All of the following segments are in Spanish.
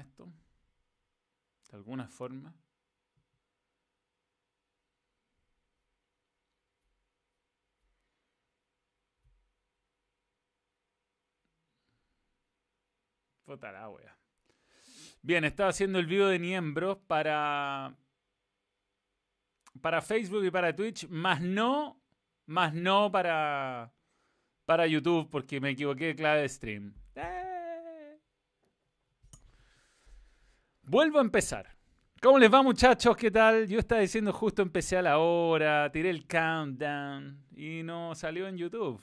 esto. De alguna forma. Puta la wea. Bien, estaba haciendo el video de miembros para para Facebook y para Twitch, más no, más no para para YouTube porque me equivoqué de clave de stream. Vuelvo a empezar. ¿Cómo les va muchachos? ¿Qué tal? Yo estaba diciendo justo empecé a la hora, tiré el countdown y no salió en YouTube.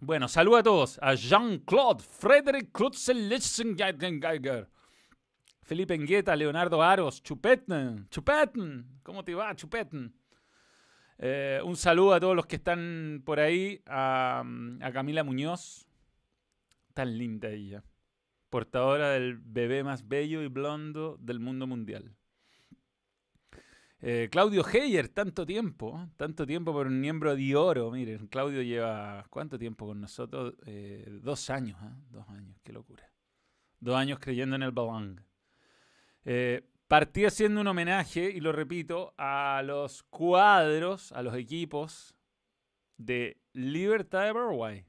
Bueno, saludo a todos. A Jean-Claude, Frederick Krutzel-Lichtenberger, Felipe Engueta, Leonardo Aros, Chupeten, Chupeten, ¿cómo te va, Chupeten? Eh, un saludo a todos los que están por ahí, a Camila Muñoz, tan linda ella, portadora del bebé más bello y blondo del mundo mundial. Eh, Claudio Heyer, tanto tiempo, tanto tiempo por un miembro de oro. Miren, Claudio lleva cuánto tiempo con nosotros? Eh, dos años, ¿ah? dos años, qué locura. Dos años creyendo en el balón. Eh, partí haciendo un homenaje, y lo repito, a los cuadros, a los equipos de Libertad de Paraguay,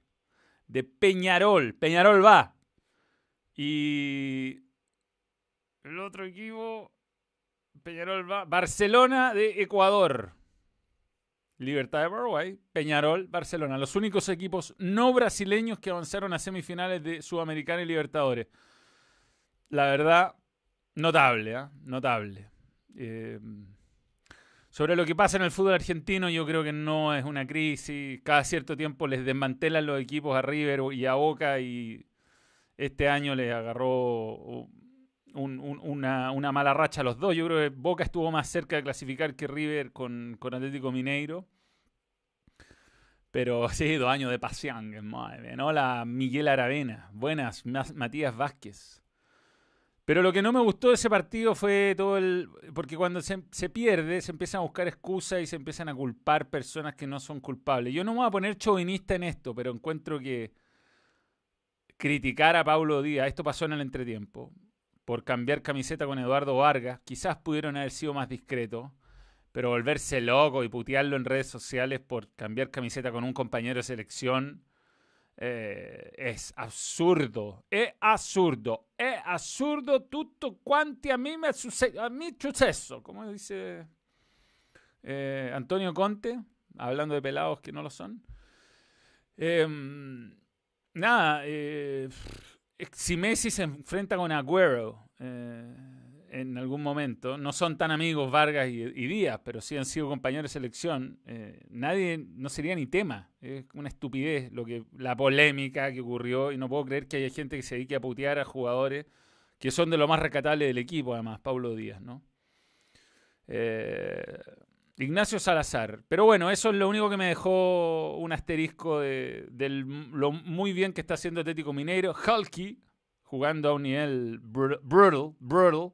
de Peñarol. Peñarol va. Y el otro equipo Peñarol va. Barcelona de Ecuador. Libertad de Paraguay, Peñarol, Barcelona. Los únicos equipos no brasileños que avanzaron a semifinales de Sudamericana y Libertadores. La verdad, notable, ¿eh? notable. Eh, sobre lo que pasa en el fútbol argentino, yo creo que no es una crisis. Cada cierto tiempo les desmantelan los equipos a River y a Boca y este año les agarró una, mala racha a los dos. Yo creo que Boca estuvo más cerca de clasificar que River con, Atlético Mineiro. Pero sí, dos años de pasión. Madre Hola, Miguel Aravena. Buenas, Matías Vázquez. Pero lo que no me gustó de ese partido fue todo el... Porque cuando se, se, pierde, se empiezan a buscar excusas y se empiezan a culpar personas que no son culpables. Yo no me voy a poner chauvinista en esto, pero encuentro que criticar a Paulo Díaz, esto pasó en el entretiempo, por cambiar camiseta con Eduardo Vargas, quizás pudieron haber sido más discretos, pero volverse loco y putearlo en redes sociales por cambiar camiseta con un compañero de selección eh, es absurdo, es absurdo, es absurdo tutto quanti a mí me a mí suceso, como dice eh, Antonio Conte, hablando de pelados que no lo son. Em, nada, eh, si Messi se enfrenta con Agüero eh, en algún momento, no son tan amigos Vargas y, Díaz, pero sí han sido compañeros de selección, eh, nadie, no sería ni tema. Es una estupidez lo que, la polémica que ocurrió y no puedo creer que haya gente que se dedique a putear a jugadores que son de lo más rescatable del equipo, además, Pablo Díaz, ¿no? Eh, Ignacio Salazar. Pero bueno, eso es lo único que me dejó un asterisco de, lo muy bien que está haciendo Atlético Mineiro. Hulky, jugando a un nivel brutal, brutal.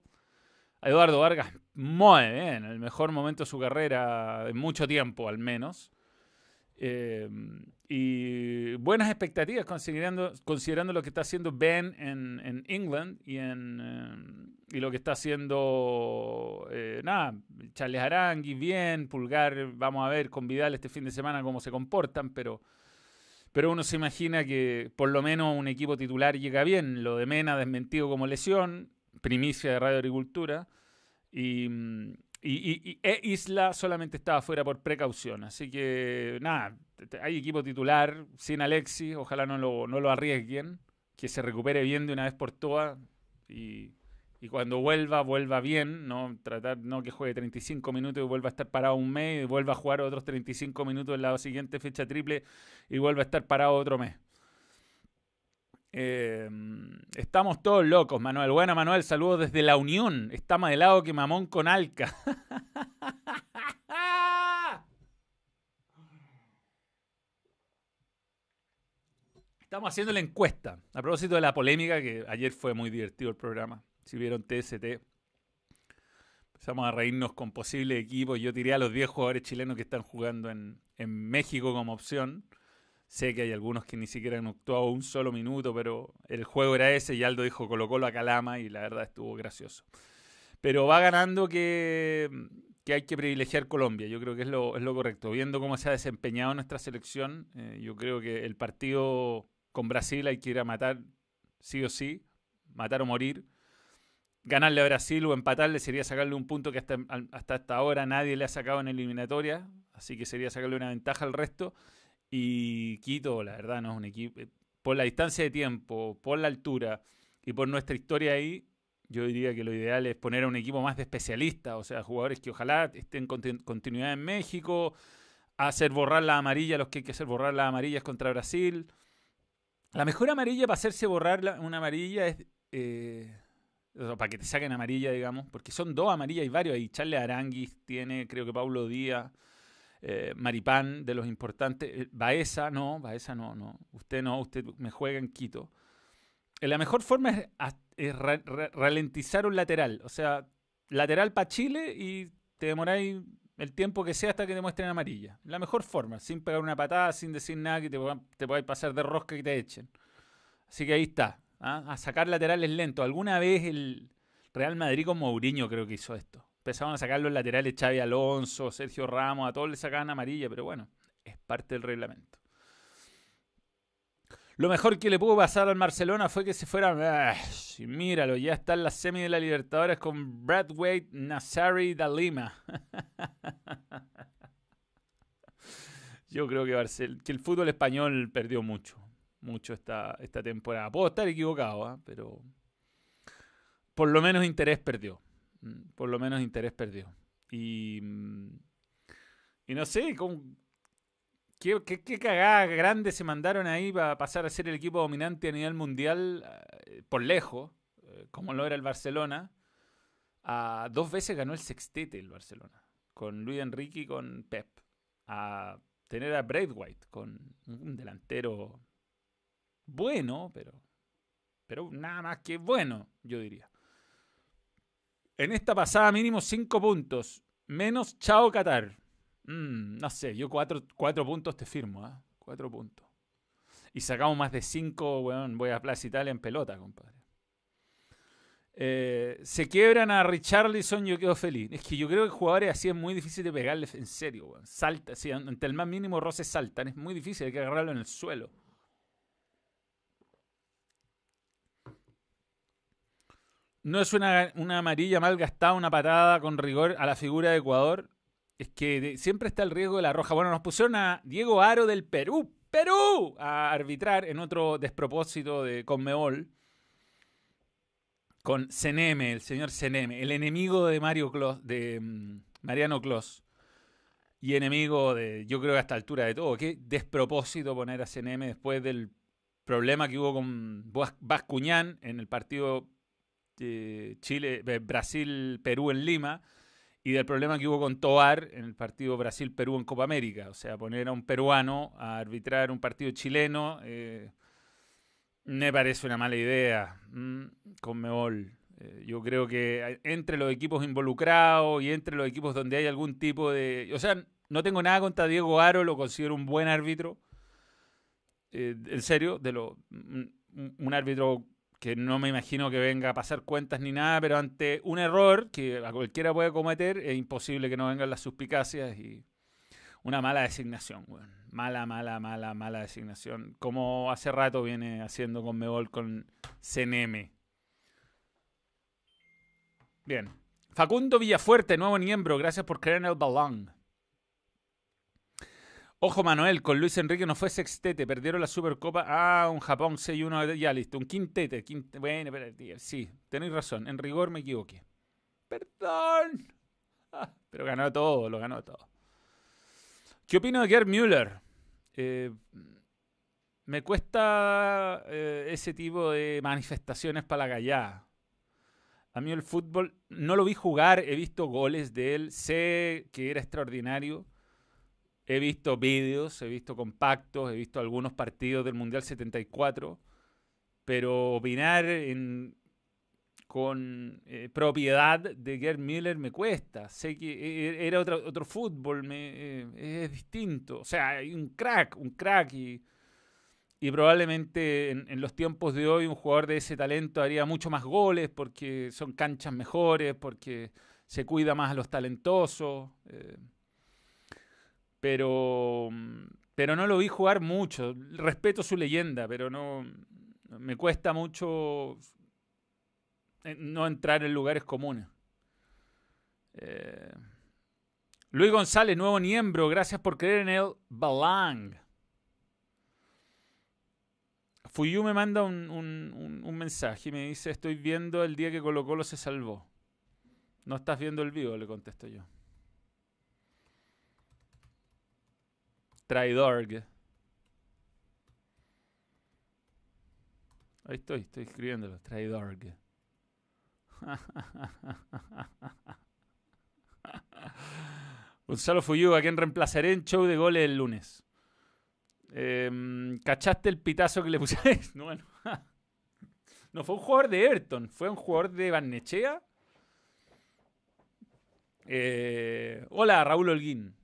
Eduardo Vargas, muy bien, el mejor momento de su carrera en mucho tiempo al menos. Eh, y buenas expectativas considerando, considerando lo que está haciendo Ben en, en England y, en, eh, y lo que está haciendo, eh, nada, Charles Arangui, bien, Pulgar, vamos a ver con Vidal este fin de semana cómo se comportan, pero, pero uno se imagina que por lo menos un equipo titular llega bien, lo de Mena desmentido como lesión, primicia de Radio Agricultura, y, y, e Isla solamente estaba fuera por precaución. Así que, nada, hay equipo titular sin Alexis. Ojalá no lo, no lo arriesguen. Que se recupere bien de una vez por todas. Y, cuando vuelva, vuelva bien. No tratar no que juegue 35 minutos y vuelva a estar parado un mes. Y vuelva a jugar otros 35 minutos en la siguiente fecha triple. Y vuelva a estar parado otro mes. Em, estamos todos locos, Manuel. Buena, Manuel. Saludos desde La Unión. Está más helado que mamón con alca. Estamos haciendo la encuesta. A propósito de la polémica, que ayer fue muy divertido el programa. Si vieron TST, empezamos a reírnos con posibles equipos. Yo tiré a los 10 jugadores chilenos que están jugando en México como opción Sé que hay algunos que ni siquiera han actuado un solo minuto, pero el juego era ese y Aldo dijo Colo Colo a Calama y la verdad estuvo gracioso. Pero va ganando que, hay que privilegiar Colombia, yo creo que es lo, es lo correcto. Viendo cómo se ha desempeñado nuestra selección, eh, yo creo que el partido con Brasil hay que ir a matar sí o sí, matar o morir. Ganarle a Brasil o empatarle sería sacarle un punto que hasta, hasta esta ahora nadie le ha sacado en eliminatoria, así que sería sacarle una ventaja al resto. Y Quito, la verdad, no es un equipo. Eh, por la distancia de tiempo, por la altura y por nuestra historia ahí, yo diría que lo ideal es poner a un equipo más de especialistas, o sea, jugadores que ojalá estén continuidad en México, hacer borrar la amarilla los que hay que hacer borrar las amarillas contra Brasil. La mejor amarilla para hacerse borrar una amarilla es. Eh, para que te saquen amarilla, digamos, porque son dos amarillas y varios. Ahí Charles Aranguis tiene, creo que Paulo Díaz. Eh, Maripán, de los importantes. Eh, Baeza, no, Baeza no, no. Usted no, usted me juega en Quito. Eh, la mejor forma es, ralentizar un lateral. O sea, lateral para Chile y te demoráis el tiempo que sea hasta que te muestren amarilla. La mejor forma, sin pegar una patada, sin decir nada que te, te podáis pasar de rosca y te echen. Así que ahí está. ¿ah? A sacar laterales lentos. Alguna vez el Real Madrid con Mourinho creo que hizo esto empezaban a sacar los laterales Xavi Alonso, Sergio Ramos, a todos les sacaban amarilla, pero bueno, es parte del reglamento. Lo mejor que le pudo pasar al Barcelona fue que se fuera. y míralo, ya está en la semi de la Libertadores con Bradway Nazari da Lima. Yo creo que, que el fútbol español perdió mucho. Mucho esta, esta temporada. Puedo estar equivocado, ¿ah? pero por lo menos interés perdió. Mm, por lo menos interés perdió. Y, mm, y no sé, ¿qué, qué, cagada grande se mandaron ahí para pasar a ser el equipo dominante a nivel mundial eh, por lejos, eh, como lo era el Barcelona. A, dos veces ganó el sextete el Barcelona, con Luis Enrique y con Pep. A tener a Braithwaite con un delantero bueno, pero, pero nada más que bueno, yo diría. En esta pasada mínimo 5 puntos. Menos Chao Qatar. Mm, no sé, yo 4 puntos te firmo, ¿ah? 4 puntos. Y sacamos más de 5, weón, voy a Plaza Italia en pelota, compadre. Eh, se quiebran a Richarlison, yo quedo feliz. Es que yo creo que jugadores así es muy difícil de pegarle en serio, weón. Salta, sí, ante el más mínimo roce saltan. Es muy difícil, hay que agarrarlo en el suelo. No es una, amarilla mal gastada, una patada con rigor a la figura de Ecuador. Es que siempre está el riesgo de la roja. Bueno, nos pusieron a Diego Aro del Perú, Perú, a arbitrar en otro despropósito de Conmebol. Con Seneme, el señor Seneme, el enemigo de Mario Clos, de mm, Mariano Clos. Y enemigo de, yo creo que a esta altura de todo. Qué despropósito poner a Seneme después del problema que hubo con Bascuñán en el partido Chile, eh, Brasil-Perú en Lima y del problema que hubo con Toar en el partido Brasil-Perú en Copa América. O sea, poner a un peruano a arbitrar un partido chileno eh, me parece una mala idea. Mm, con Meol. Eh, yo creo que entre los equipos involucrados y entre los equipos donde hay algún tipo de... O sea, no tengo nada contra Diego Aro, lo considero un buen árbitro. en serio, de lo, un árbitro que no me imagino que venga a pasar cuentas ni nada, pero ante un error que cualquiera puede cometer, es imposible que no vengan las suspicacias y una mala designación, Mala, mala, mala, mala designación. Como hace rato viene haciendo con Mebol con CNM. Bien. Facundo Villafuerte, nuevo miembro. Gracias por creer en el balón. Ojo, Manuel, con Luis Enrique no fue sextete, perdieron la Supercopa. Ah, un Japón 6-1, ya listo, un quintete. bueno, sí, tenéis razón, en rigor me equivoqué. Perdón. Ah, pero ganó todo, lo ganó todo. ¿Qué opino de Gerd Müller? Eh, me cuesta eh, ese tipo de manifestaciones para la gallada. A mí el fútbol no lo vi jugar, he visto goles de él, sé que era extraordinario He visto vídeos, he visto compactos, he visto algunos partidos del Mundial 74, pero opinar con eh, propiedad de Gerd Miller me cuesta. Sé que e, e, era otro, otro fútbol, me, eh, es distinto. O sea, hay un crack, un crack y y probablemente en, los tiempos de hoy un jugador de ese talento haría mucho más goles porque son canchas mejores, porque se cuida más a los talentosos. Eh, pero, pero no lo vi jugar mucho. Respeto su leyenda, pero no me cuesta mucho eh, no entrar en lugares comunes. Eh, Luis González, nuevo miembro, gracias por creer en el Balang. Fuyu me manda un, un, mensaje y me dice, estoy viendo el día que Colo Colo se salvó. No estás viendo el vivo, le contesto yo. Traidor. Ahí estoy, estoy escribiéndolo. Traidor. Gonzalo Fuyu, a quien reemplazaré en show de goles el lunes. Em, ¿Cachaste el pitazo que le puse? no, bueno. no fue un jugador de Everton, fue un jugador de Barnechea. Eh, hola, Raúl Holguín.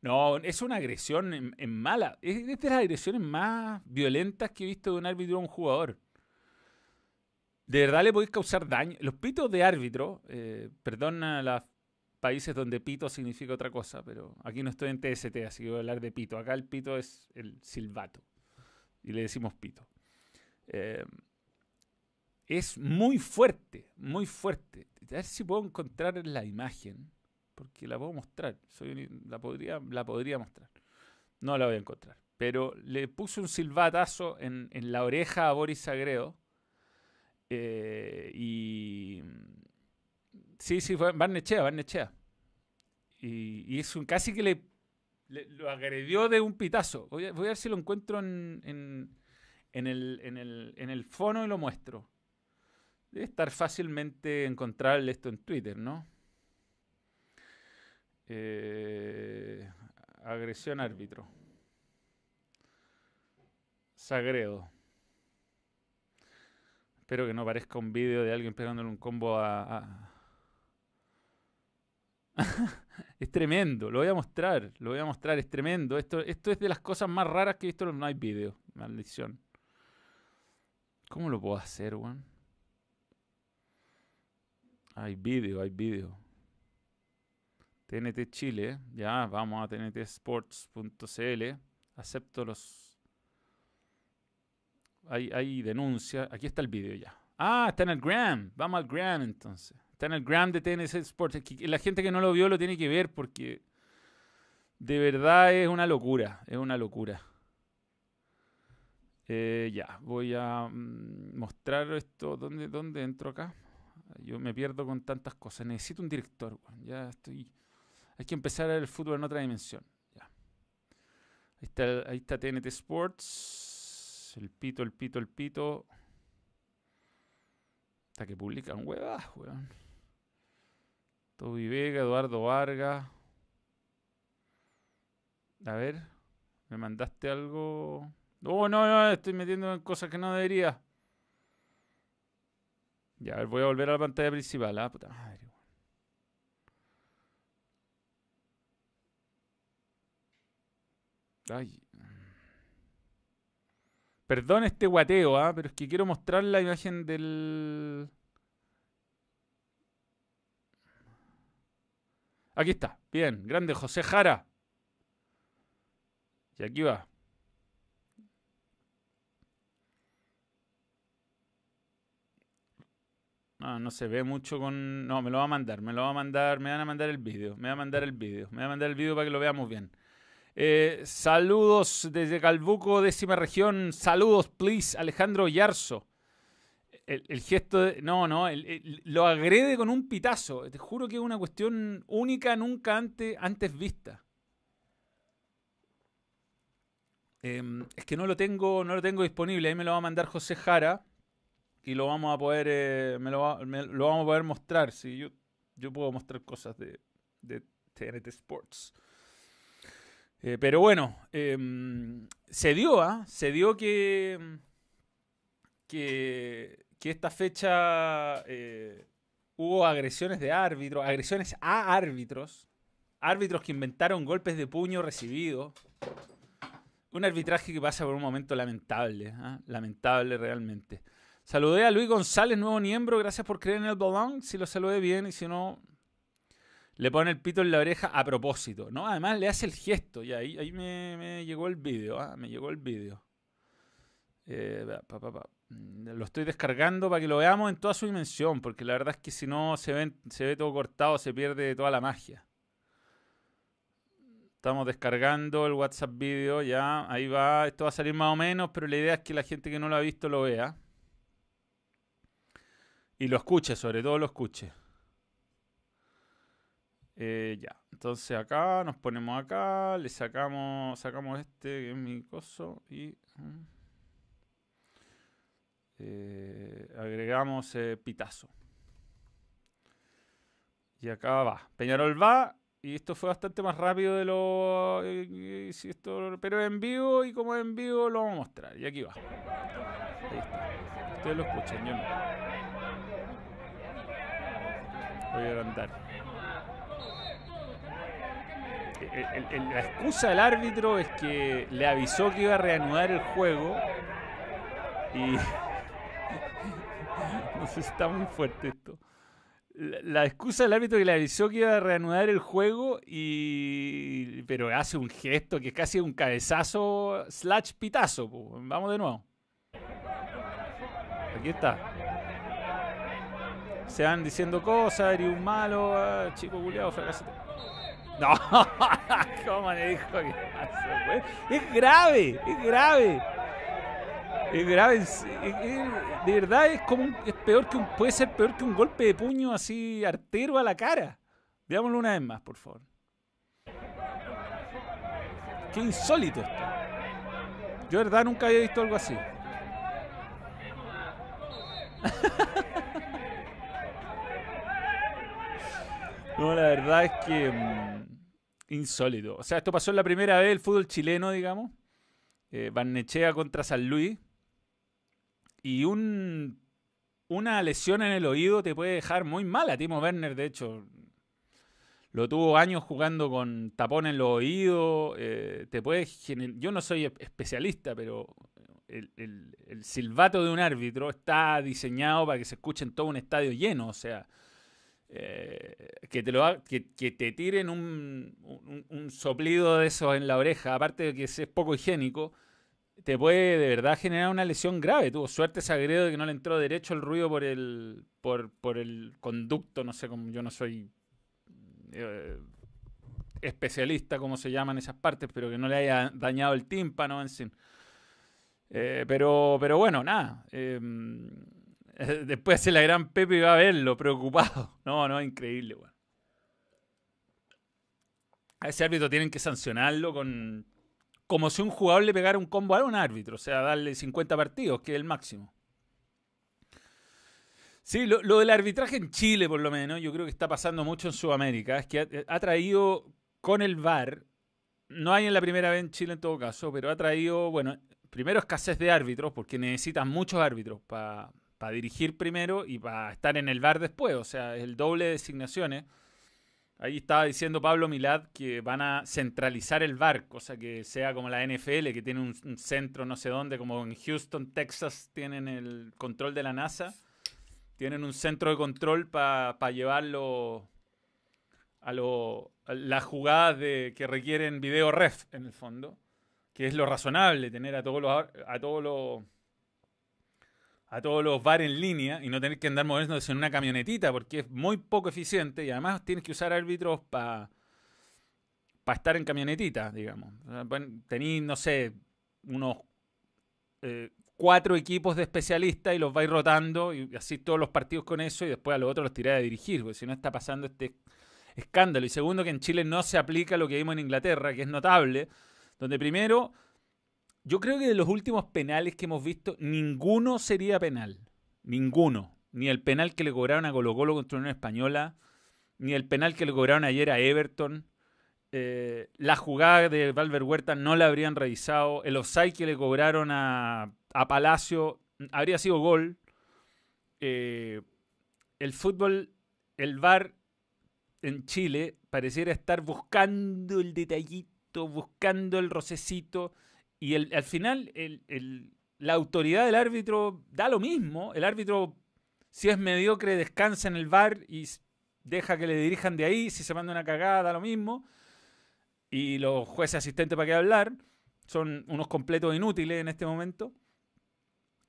No, es una agresión en, mala. Es de las agresiones más violentas que he visto de un árbitro a un jugador. De verdad le podéis causar daño. Los pitos de árbitro, eh, perdona la países donde pito significa otra cosa, pero aquí no estoy en TST, así que voy a hablar de pito. Acá el pito es el silbato y le decimos pito. Eh, es muy fuerte, muy fuerte. A ver si puedo encontrar la imagen, porque la puedo mostrar. Soy, la, podría, la podría mostrar. No la voy a encontrar. Pero le puse un silbatazo en, en la oreja a Boris Sagredo. Eh, y Sí, sí, fue Barnechea, Barnechea. Y, es un, casi que le, lo agredió de un pitazo. Voy a, ver si lo encuentro en, en, en, el, en, el, en el fono y lo muestro. Debe estar fácilmente encontrable esto en Twitter, ¿no? Eh, agresión árbitro. Sagredo. Espero que no parezca un vídeo de alguien pegándole un combo a es tremendo, lo voy a mostrar, lo voy a mostrar, es tremendo. Esto, esto es de las cosas más raras que he visto en Night Video. Maldición. ¿Cómo lo puedo hacer, weón? Hay vídeo, hay vídeo. TNT Chile, ya, vamos a tntsports.cl. Acepto los. Hay, hay denuncia. Aquí está el vídeo ya. Ah, está en el Gram. Vamos al Gram entonces. Está en el Gram de TNC Sports. La gente que no lo vio lo tiene que ver porque de verdad es una locura. Es una locura. Eh, ya, voy a mm, mostrar esto. ¿Dónde, ¿Dónde entro acá? Yo me pierdo con tantas cosas. Necesito un director. Ya estoy. Hay que empezar el fútbol en otra dimensión. Ya. Ahí está, ahí TNT Sports. El pito, el pito, el pito. Hasta que publican huevas, weón. Toby Vega, Eduardo Vargas. A ver, me mandaste algo. Oh, no, no, estoy metiendo en cosas que no debería. Ya, a ver, voy a volver a la pantalla principal. Ah, puta madre. Perdón este guateo, ¿ah? pero es que quiero mostrar la imagen del... Aquí está. Bien. Grande José Jara. Y aquí va. No, no se ve mucho con... No, me lo va a mandar, me lo va a mandar, me van a mandar el vídeo, me va a mandar el vídeo, me va a mandar el vídeo para que lo veamos bien. Eh, saludos desde Calbuco, décima región. Saludos, please, Alejandro Yarzo el, gesto de, No, no, lo agrede con un pitazo. Te juro que es una cuestión única, nunca antes, antes vista. Em, es que no lo tengo, no lo tengo disponible. Ahí me lo va a mandar José Jara y lo vamos a poder, eh, me, lo lo, vamos a poder mostrar. Sí, yo, yo puedo mostrar cosas de, de TNT Sports. Eh, pero bueno, em, se dio, ¿ah? Se dio que, que esta fecha eh, hubo agresiones de árbitros, agresiones a árbitros, árbitros que inventaron golpes de puño recibidos. un arbitraje que pasa por un momento lamentable, ¿ah? lamentable realmente. Saludé a Luis González, nuevo miembro, gracias por creer en el balón. Si lo saludé bien y si no, le pone el pito en la oreja a propósito, ¿no? Además le hace el gesto y ahí, me, llegó el vídeo, ¿ah? me llegó el vídeo. Eh, mm, lo estoy descargando para que lo veamos en toda su dimensión, porque la verdad es que si no se, se ve todo cortado, se pierde toda la magia. Estamos descargando el WhatsApp video, ya, ahí va, esto va a salir más o menos, pero la idea es que la gente que no lo ha visto lo vea. Y lo escuche, sobre todo lo escuche. Eh, ya, entonces acá nos ponemos acá, le sacamos, sacamos este que es mi coso y mm, eh, agregamos eh, pitazo. Y acá va. Peñarol va, y esto fue bastante más rápido de lo. Esto, pero en vivo, y como en vivo lo vamos a mostrar. Y aquí va. Ahí está. Ustedes lo escuchan, yo no. Voy a la excusa del árbitro es que le avisó que iba a reanudar el juego. Y. no sé está muy fuerte esto la, excusa del árbitro que le avisó que iba a reanudar el juego y pero hace un gesto que es casi un cabezazo slash pitazo. Vamos de nuevo. Aquí está. Se van diciendo cosas, eres un malo, ah, chico culiado, fracaso. No, ¿cómo le dijo que Es grave, es grave. Es grave, de verdad es como es peor que un, puede ser peor que un golpe de puño así artero a la cara. Veámoslo una vez más, por favor. Qué insólito esto. Yo de verdad nunca había visto algo así. no, la verdad es que mm, insólito. O sea, esto pasó en la primera vez del fútbol chileno, digamos. Eh, Barnechea contra San Luis. Y un, una lesión en el oído te puede dejar muy mal a Timo Werner, de hecho. Lo tuvo años jugando con tapón en los oídos. Eh, te Yo no soy especialista, pero el, silbato de un árbitro está diseñado para que se escuche en todo un estadio lleno. O sea, eh, que, te lo, que, te tiren un, un, soplido de eso en la oreja, aparte de que es poco higiénico, te puede de verdad generar una lesión grave. Tuvo suerte Sagredo de que no le entró derecho el ruido por el, por, por el conducto, no sé cómo, yo no soy eh, especialista, como se llaman esas partes, pero que no le haya dañado el tímpano, en fin. Eh, pero, pero bueno, nada. Después de la gran Pepe iba a verlo, preocupado. No, no, increíble, A ese árbitro tienen que sancionarlo con como si un jugador le pegara un combo a un árbitro, o sea, darle 50 partidos, que es el máximo. Sí, lo, del arbitraje en Chile, por lo menos, yo creo que está pasando mucho en Sudamérica, es que ha, traído con el VAR, no hay en la primera vez en Chile en todo caso, pero ha traído, bueno, primero escasez de árbitros, porque necesitan muchos árbitros para dirigir primero y para estar en el VAR después, o sea, el doble de designaciones. Ahí estaba diciendo Pablo Milad que van a centralizar el VAR, cosa que sea como la NFL, que tiene un, centro no sé dónde, como en Houston, Texas, tienen el control de la NASA. Tienen un centro de control para llevarlo a, las jugadas de, que requieren video ref, en el fondo, que es lo razonable, tener a todos los, a todos los a todos los bar en línea y no tener que andar moviéndose en una camionetita porque es muy poco eficiente y además tienes que usar árbitros para para estar en camionetita, digamos. Tenéis, no sé, unos eh, cuatro equipos de especialistas y los vais rotando y así todos los partidos con eso y después a los otros los tiráis a dirigir, porque si no está pasando este escándalo. Y segundo, que en Chile no se aplica lo que vimos en Inglaterra, que es notable, donde primero yo creo que de los últimos penales que hemos visto, ninguno sería penal. Ninguno. Ni el penal que le cobraron a Colo Colo contra Unión Española, ni el penal que le cobraron ayer a Everton. Eh, la jugada de Valver Huerta no la habrían revisado. El offside que le cobraron a, Palacio habría sido gol. Eh, el fútbol, el VAR en Chile pareciera estar buscando el detallito, buscando el rocecito y el, al final el, la autoridad del árbitro da lo mismo. El árbitro, si es mediocre, descansa en el bar y deja que le dirijan de ahí. Si se manda una cagada, da lo mismo. Y los jueces asistentes para qué hablar. Son unos completos inútiles en este momento.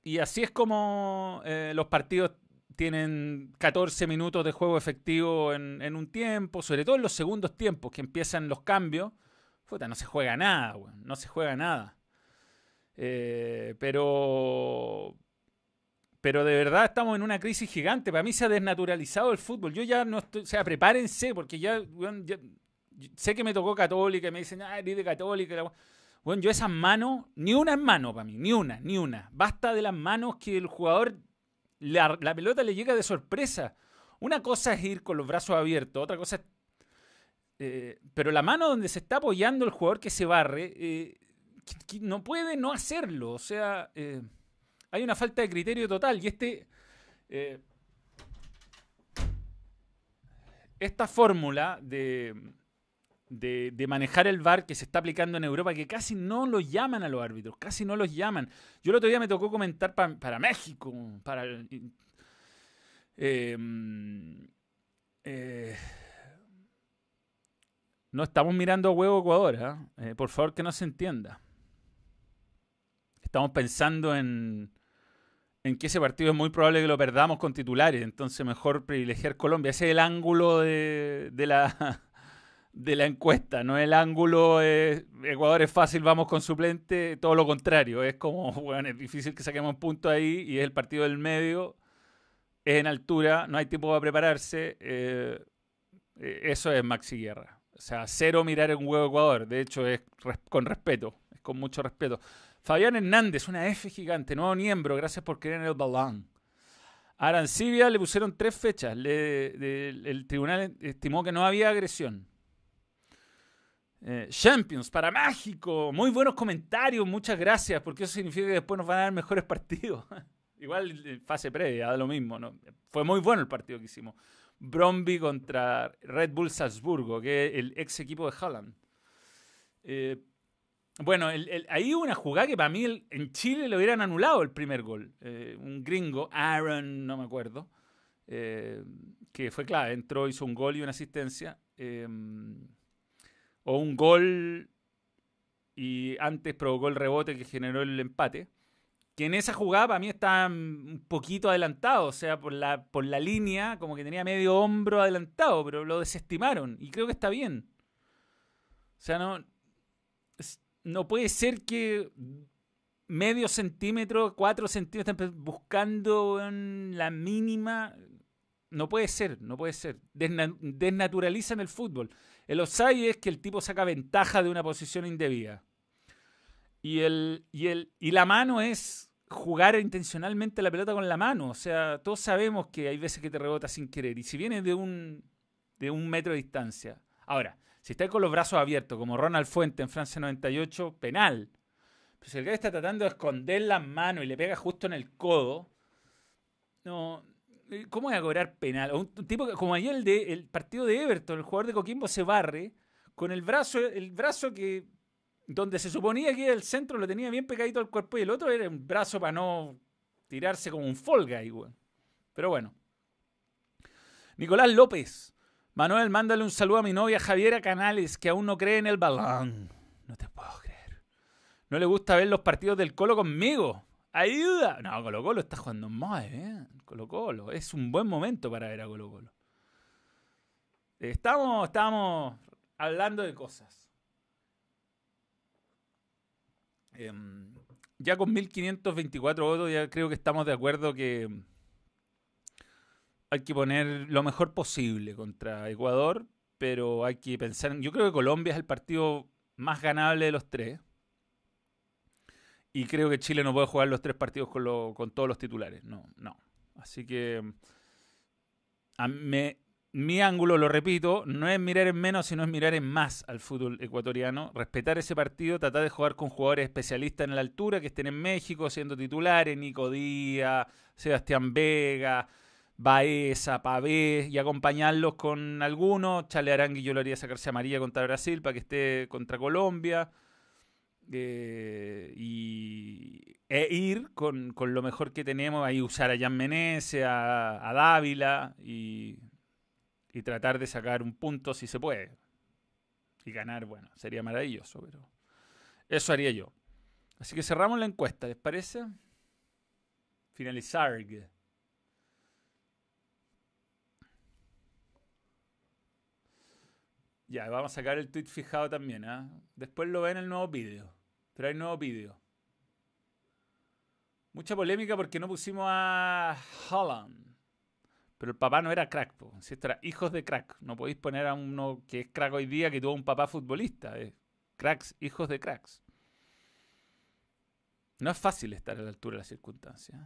Y así es como eh, los partidos tienen 14 minutos de juego efectivo en, un tiempo, sobre todo en los segundos tiempos que empiezan los cambios. Puta, no se juega nada, no se juega nada. Eh, pero, pero de verdad estamos en una crisis gigante. Para mí se ha desnaturalizado el fútbol. Yo ya no estoy, o sea, prepárense, porque ya, sé que me tocó católica y me dicen, ah, eres de católica. Bueno, yo esas manos, ni una en mano para mí, ni una, ni una. Basta de las manos que el jugador la, pelota le llega de sorpresa. Una cosa es ir con los brazos abiertos, otra cosa es... Eh, pero la mano donde se está apoyando el jugador que se barre, eh, no puede no hacerlo. O sea, eh, hay una falta de criterio total. Y este... esta fórmula de, de, manejar el VAR que se está aplicando en Europa, que casi no los llaman a los árbitros, casi no los llaman. Yo el otro día me tocó comentar para México, para... Em, eh, no estamos mirando a huevo Ecuador, ¿ah? eh, por favor que no se entienda. Estamos pensando en, en que ese partido es muy probable que lo perdamos con titulares, entonces mejor privilegiar Colombia. Ese es el ángulo de, de la de la encuesta, no el ángulo Ecuador es fácil, vamos con suplente, todo lo contrario, es como, bueno, es difícil que saquemos punto ahí y es el partido del medio, es en altura, no hay tiempo para prepararse, eh, eh, eso es Maxi Guerra. O sea, cero mirar en un huevo Ecuador, de hecho es con respeto, es con mucho respeto. Fabián Hernández, una F gigante, nuevo miembro, gracias por creer en el balón. A Arancibia le pusieron tres fechas, el tribunal estimó que no había agresión. Eh, Champions para México. Muy buenos comentarios, muchas gracias, porque eso significa que después nos van a dar mejores partidos. Igual eh, fase previa, lo mismo. ¿no? Fue muy bueno el partido que hicimos. Bromby contra Red Bull Salzburgo, que es el ex equipo de Holland. Eh, bueno, ahí hubo una jugada que para mí en Chile le hubieran anulado el primer gol. un gringo, Aaron, no me acuerdo, que fue clave, entró, hizo un gol y una asistencia o un gol y antes provocó el rebote que generó el empate. Que en esa jugada para mí está un poquito adelantado, o sea, por la, por la línea, como que tenía medio hombro adelantado, pero lo desestimaron y creo que está bien. O sea, no, no puede ser que medio centímetro, cuatro centímetros, buscando la mínima. No puede ser, no puede ser. desnaturalizan el fútbol. El offside es que el tipo saca ventaja de una posición indebida. Y, el, y, el, y la mano es jugar intencionalmente la pelota con la mano. O sea, todos sabemos que hay veces que te rebota sin querer. Y si viene de un, de un metro de distancia. Ahora, si está con los brazos abiertos, como Ronald Fuente en Francia 98, penal. Si el que está tratando de esconder las manos y le pega justo en el codo, no, eh, ¿Cómo voy a cobrar penal? Un, tipo como ayer el, de, el partido de Everton, el jugador de Coquimbo se barre con el brazo, el brazo que donde se suponía que el centro lo tenía bien pegadito al cuerpo y el otro era un brazo para no tirarse como un folga igual. Pero bueno. Nicolás López. Manuel, mándale un saludo a mi novia Javiera Canales, que aún no cree en el balón. No te puedo creer. No le gusta ver los partidos del Colo conmigo. ¡Ayuda! No, Colo Colo está jugando muy bien. Colo Colo. Es un buen momento para ver a Colo Colo. Estamos, estamos hablando de cosas. Em, ya con 1524 votos, ya creo que estamos de acuerdo que hay que poner lo mejor posible contra Ecuador, pero hay que pensar. Yo creo que Colombia es el partido más ganable de los tres. Y creo que Chile no puede jugar los tres partidos con, con todos los titulares. No, no. Así que a mi ángulo, lo repito, no es mirar en menos, sino es mirar en más al fútbol ecuatoriano. Respetar ese partido, tratar de jugar con jugadores especialistas en la altura que estén en México siendo titulares, Nico Díaz, Sebastián Vega, Baeza, Pavés, y acompañarlos con algunos. Chale Arangui yo lo haría sacarse a María contra Brasil para que esté contra Colombia. eh, y, e ir con, lo mejor que tenemos, ahí usar a Jan Menezes, a, Dávila y, y, tratar de sacar un punto si se puede. Y ganar, bueno, sería maravilloso, pero eso haría yo. Así que cerramos la encuesta, ¿les parece? Finalizar. Ya, vamos a sacar el tweet fijado también. ¿ah? Después lo ven en el nuevo vídeo. Pero hay nuevo vídeo. Mucha polémica porque no pusimos a Holland. Pero el papá no era crack, si era hijos de crack. No podéis poner a uno que es crack hoy día que tuvo un papá futbolista. Cracks, hijos de cracks. No es fácil estar a la altura de las circunstancias.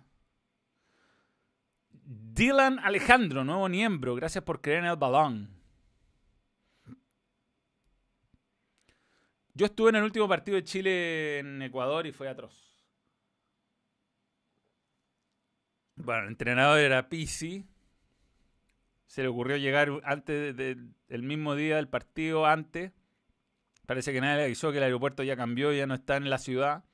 Dylan Alejandro, nuevo miembro. Gracias por creer en el balón. Yo estuve en el último partido de Chile en Ecuador y fue atroz. Bueno, el entrenador era Pisi. Se le ocurrió llegar antes del mismo día del partido, antes. Parece que nadie le avisó que el aeropuerto ya cambió, ya no está en la ciudad.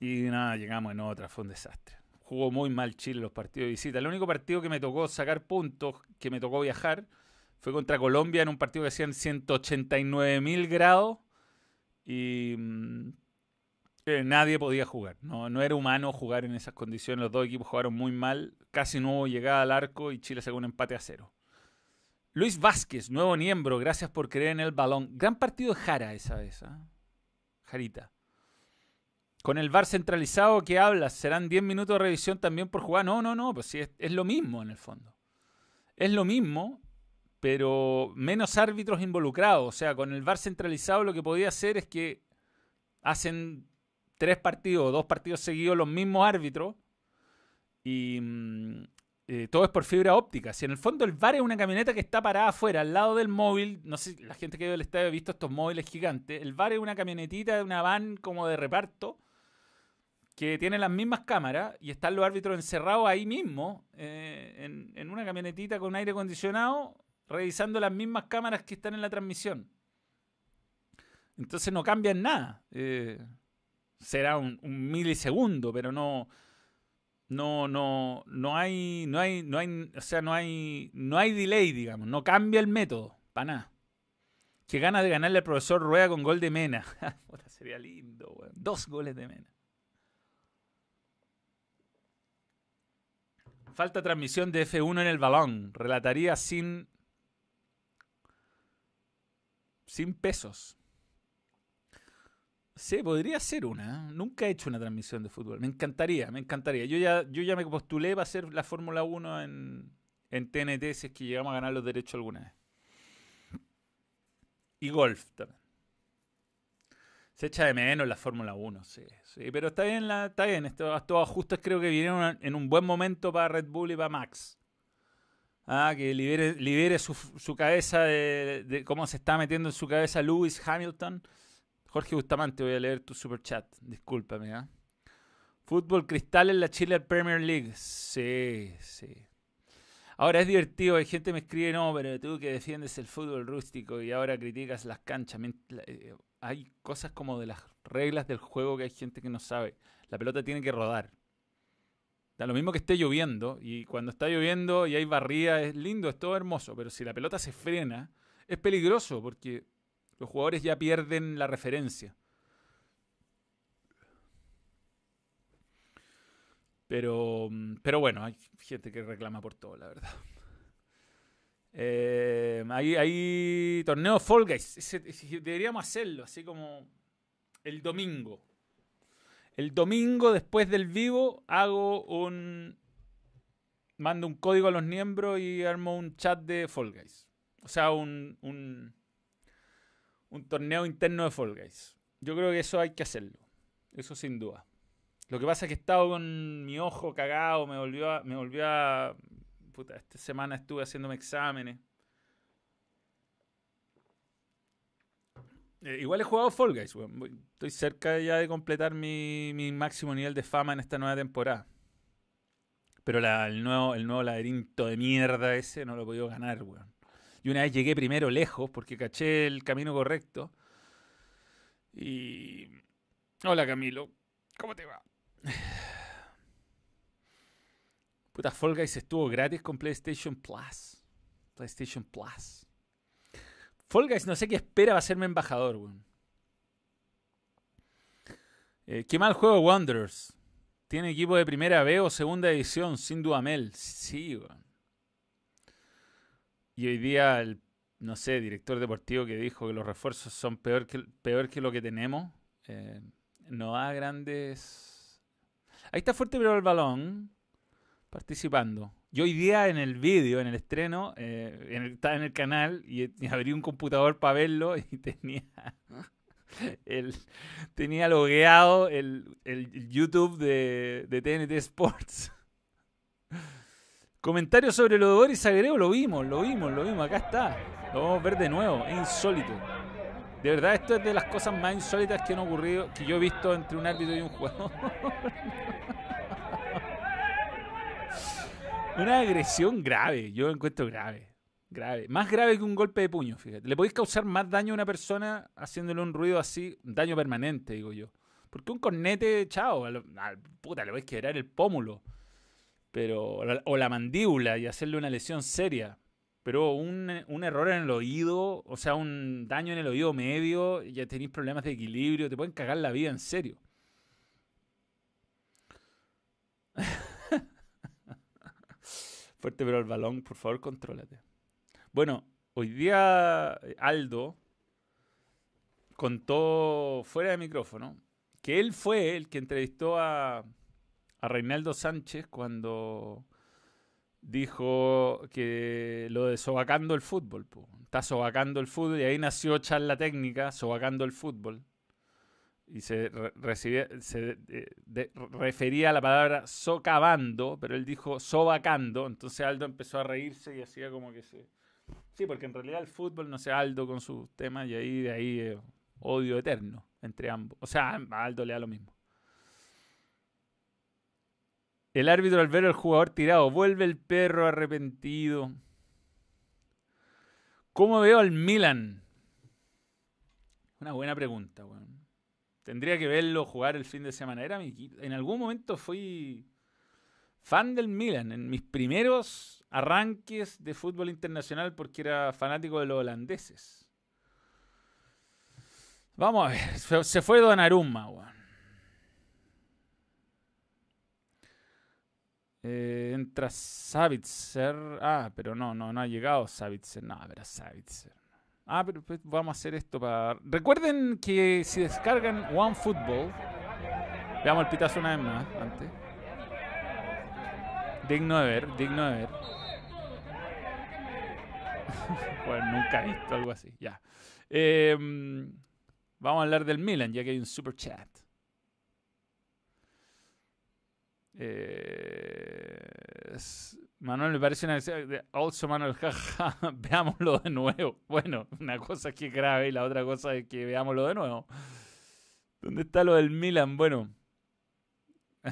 Y nada, llegamos en otra, fue un desastre. Jugó muy mal Chile los partidos de visita. El único partido que me tocó sacar puntos, que me tocó viajar, fue contra Colombia en un partido que hacían 189 mil grados y mm, eh, nadie podía jugar. No, era humano jugar en esas condiciones. Los dos equipos jugaron muy mal. Casi no hubo llegada al arco y Chile sacó un empate a cero. Luis Vázquez, nuevo miembro, gracias por creer en el balón. Gran partido de Jara esa vez. ¿ah? Jarita. Con el VAR centralizado que hablas, ¿serán 10 minutos de revisión también por jugar? No, no, no, pues sí, es lo mismo en el fondo. Es lo mismo pero menos árbitros involucrados. O sea, con el VAR centralizado lo que podía hacer es que hacen tres partidos o dos partidos seguidos los mismos árbitros y mm, eh, todo es por fibra óptica. Si en el fondo el VAR es una camioneta que está parada afuera, al lado del móvil, no sé, la gente que ha ido estadio ha visto estos móviles gigantes, el VAR es una camionetita una van como de reparto que tiene las mismas cámaras y están los árbitros encerrados ahí mismo, eh, en, una camionetita con aire acondicionado, revisando las mismas cámaras que están en la transmisión. Entonces no cambian nada. Eh, será un, milisegundo, pero no, no, no, no hay, no hay, no hay, o sea, no hay, no hay delay, digamos, no cambia el método, para nada. Qué ganas de ganarle al profesor Rueda con gol de Mena. sería lindo, Dos goles de Mena. Falta transmisión de F1 en el balón. Relataría sin sin pesos. Sí, podría ser una. Nunca he hecho una transmisión de fútbol. Me encantaría, me encantaría. Yo ya, yo ya me postulé para hacer la Fórmula 1 en, en TNT si es que llegamos a ganar los derechos alguna vez. Y golf también. Se echa de menos la Fórmula 1, sí, sí. Pero está bien, la, está bien. Estos ajustes creo que vinieron en un buen momento para Red Bull y para Max. Ah, que libere, libere su, su cabeza de, cómo se está metiendo en su cabeza Lewis Hamilton. Jorge Bustamante, voy a leer tu super chat. Discúlpame, ¿ah? Fútbol cristal en la Chile Premier League. Sí, sí. Ahora es divertido, hay gente que me escribe, no, pero tú que defiendes el fútbol rústico y ahora criticas las canchas. Eh, hay cosas como de las reglas del juego que hay gente que no sabe. La pelota tiene que rodar. Da lo mismo que esté lloviendo, y cuando está lloviendo y hay barría, es lindo, es todo hermoso, pero si la pelota se frena, es peligroso porque los jugadores ya pierden la referencia. Pero, pero bueno, hay gente que reclama por todo, la verdad. Eh, hay, hay torneo Fall Guys. Deberíamos hacerlo, así como el domingo. El domingo, después del vivo, hago un. Mando un código a los miembros y armo un chat de Fall Guys. O sea, un, un, torneo interno de Fall Guys. Yo creo que eso hay que hacerlo. Eso sin duda. Lo que pasa es que he estado con mi ojo cagado, me volvió a. Me volvió a puta, esta semana estuve haciéndome exámenes. Eh, igual he jugado Fall Guys, Estoy cerca ya de completar mi, máximo nivel de fama en esta nueva temporada. Pero el, nuevo, el nuevo laberinto de mierda ese no lo he podido ganar, weón. Y una vez llegué primero lejos porque caché el camino correcto. Y... Hola Camilo, ¿cómo te va? Puta, Fall Guys estuvo gratis con PlayStation Plus. PlayStation Plus. Fall no sé qué espera va a serme embajador, weón. Eh, qué mal juego Wanderers. Tiene equipo de primera B o segunda edición, sin Duamel. Sí, weón. Y hoy día el, no sé, director deportivo que dijo que los refuerzos son peor que, peor que lo que tenemos. Eh, no da grandes... Ahí está fuerte pero el balón participando. Yo hoy día en el vídeo, en el estreno, eh, estaba en el canal y, abrí un computador para verlo y tenía tenía logueado el, el YouTube de, de, TNT Sports. Comentarios sobre lo de Boris Agrego, lo vimos, lo vimos, lo vimos, acá está. Lo vamos a ver de nuevo, es insólito. De verdad, esto es de las cosas más insólitas que han ocurrido, que yo he visto entre un árbitro y un jugador. Una agresión grave, yo encuentro grave. Grave. Más grave que un golpe de puño, fíjate. Le podéis causar más daño a una persona haciéndole un ruido así, daño permanente, digo yo. Porque un cornete, chao, puta, le a quebrar el pómulo. Pero, o la mandíbula y hacerle una lesión seria. Pero un, un, error en el oído, o sea, un daño en el oído medio, ya tenéis problemas de equilibrio, te pueden cagar la vida en serio. Fuerte pero el balón, por favor, contrólate. Bueno, hoy día eh, Aldo contó fuera de micrófono que él fue el que entrevistó a, a Reinaldo Sánchez cuando dijo que lo de sobacando el fútbol. Está sobacando el fútbol y ahí nació charla técnica, sobacando el fútbol y se, se refería a la palabra socavando, pero él dijo sobacando, entonces Aldo empezó a reírse y hacía como que se... Sí, porque en realidad el fútbol, no sé, Aldo con sus temas y ahí de ahí eh, odio eterno entre ambos. O sea, a Aldo le da lo mismo. El árbitro al ver al jugador tirado, vuelve el perro arrepentido. ¿Cómo veo al Milan? Una buena pregunta, weón. Tendría que verlo jugar el fin de semana. Era en algún momento fui fan del Milan, en mis primeros arranques de fútbol internacional porque era fanático de los holandeses. Vamos a ver, se fue Donnarumma, weón. Eh, entra Savitzer. Ah, pero no, no, no ha llegado Savitzer. No, pero Savitzer. Ah, pero pues, vamos a hacer esto para... Recuerden que si descargan OneFootball, veamos el pitazo una vez más, antes. Digno de ver, digno de ver. bueno, nunca he visto algo así, ya. Em, vamos a hablar del Milan, ya que hay un super chat. Eh, Manuel, me parece una. Also, Manuel, jaja, veámoslo de nuevo. Bueno, una cosa es que grave y la otra cosa es que veámoslo de nuevo. ¿Dónde está lo del Milan? Bueno.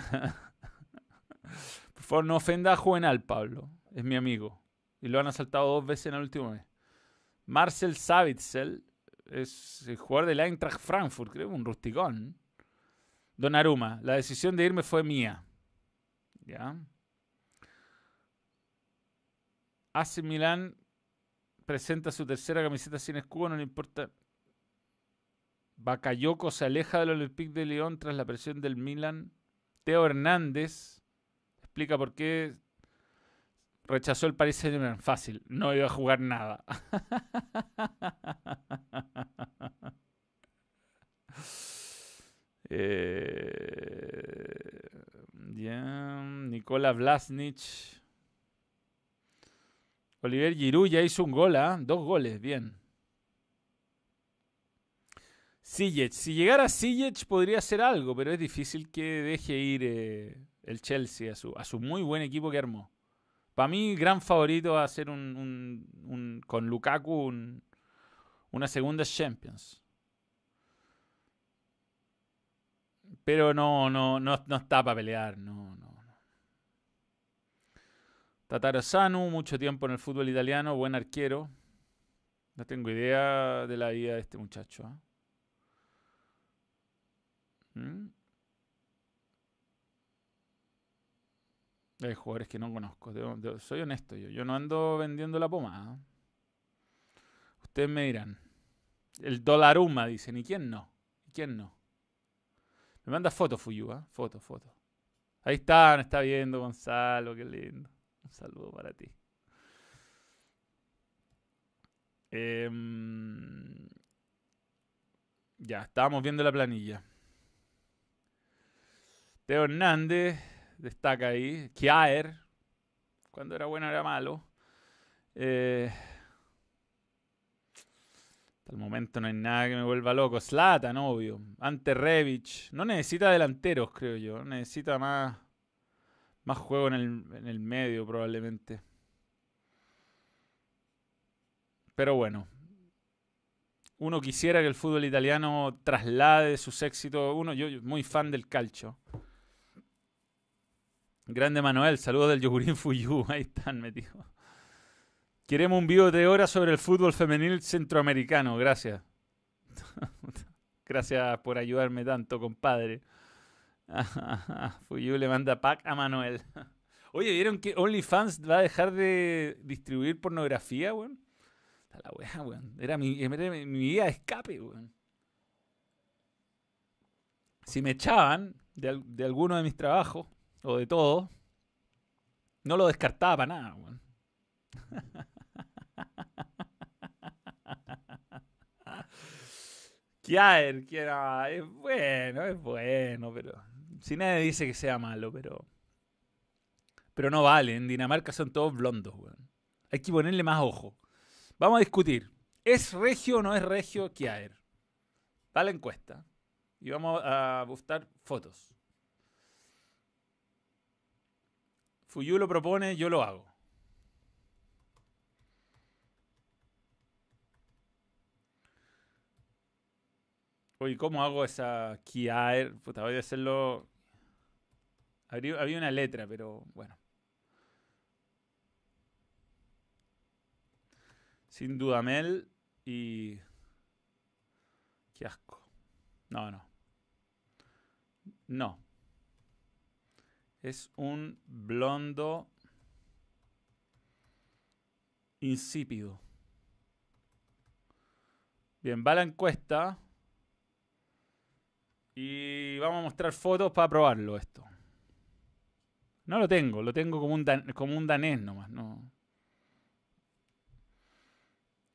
Por favor, no ofenda a Juvenal, Pablo. Es mi amigo. Y lo han asaltado dos veces en el último mes. Marcel Savitzel es el jugador del Eintracht Frankfurt, creo, un rusticón. Don Aruma, la decisión de irme fue mía. ¿Ya? AC Milán presenta su tercera camiseta sin escudo, no le importa. Bakayoko se aleja del Olympique de Lyon tras la presión del Milan. Teo Hernández explica por qué rechazó el Paris Saint-Germain. Fácil, no iba a jugar nada. eh, Nicola Vlasnich Oliver Giroud ya hizo un gol, ¿ah? Dos goles, bien. Sijic. Si llegara Sijic podría hacer algo, pero es difícil que deje ir eh, el Chelsea a su, muy buen equipo que armó. Para mí, gran favorito va a ser un, con Lukaku una segunda Champions. Pero no, no, no, no está para pelear, no, no. Tataro Sanu, mucho tiempo en el fútbol italiano, buen arquero. No tengo idea de la vida de este muchacho. ¿ah? ¿Mm? Hay jugadores que no conozco. soy honesto yo. Yo no ando vendiendo la pomada. Ustedes me dirán. El Dolaruma, dicen. ¿Y quién no? ¿Y quién no? Me manda fotos, Fuyu, ¿eh? Foto, foto. Ahí está, está viendo Gonzalo, qué lindo. Un saludo para ti. Em, ya, estábamos viendo la planilla. Teo Hernández destaca ahí. Kiaer, cuando era bueno era malo. Eh, hasta el momento no hay nada que me vuelva loco. Slatan, obvio. Ante Revich. No necesita delanteros, creo yo. Necesita más, más juego en el, en el medio, probablemente. Pero bueno, uno quisiera que el fútbol italiano traslade sus éxitos. Uno, yo, muy fan del calcio. Grande Manuel, saludos del Yogurín Fuyu. Ahí están metidos. Queremos un video de horas sobre el fútbol femenil centroamericano. Gracias. Gracias por ayudarme tanto, compadre. Fuyu le manda pack a Manuel. Oye, ¿vieron que OnlyFans va a dejar de distribuir pornografía, weón? la weá, weón. Era mi, era mi, vida de escape, weón. Si me echaban de, de alguno de mis trabajos, o de todo, no lo descartaba para nada, weón. Kiaer, es bueno, es bueno, pero si nadie dice que sea malo, pero pero no vale, en Dinamarca son todos blondos, weón. Hay que ponerle más ojo. Vamos a discutir. ¿Es regio o no es regio Kiaer? Va la encuesta. Y vamos a buscar fotos. Fuyu lo propone, yo lo hago. Oye, ¿cómo hago esa Kiaer? Puta, voy a hacerlo. Había una letra, pero bueno. Sin duda Mel y... Qué asco. No, no. No. Es un blondo insípido. Bien, va la encuesta. Y vamos a mostrar fotos para probarlo esto. No lo tengo, lo tengo como un, como un danés nomás. No.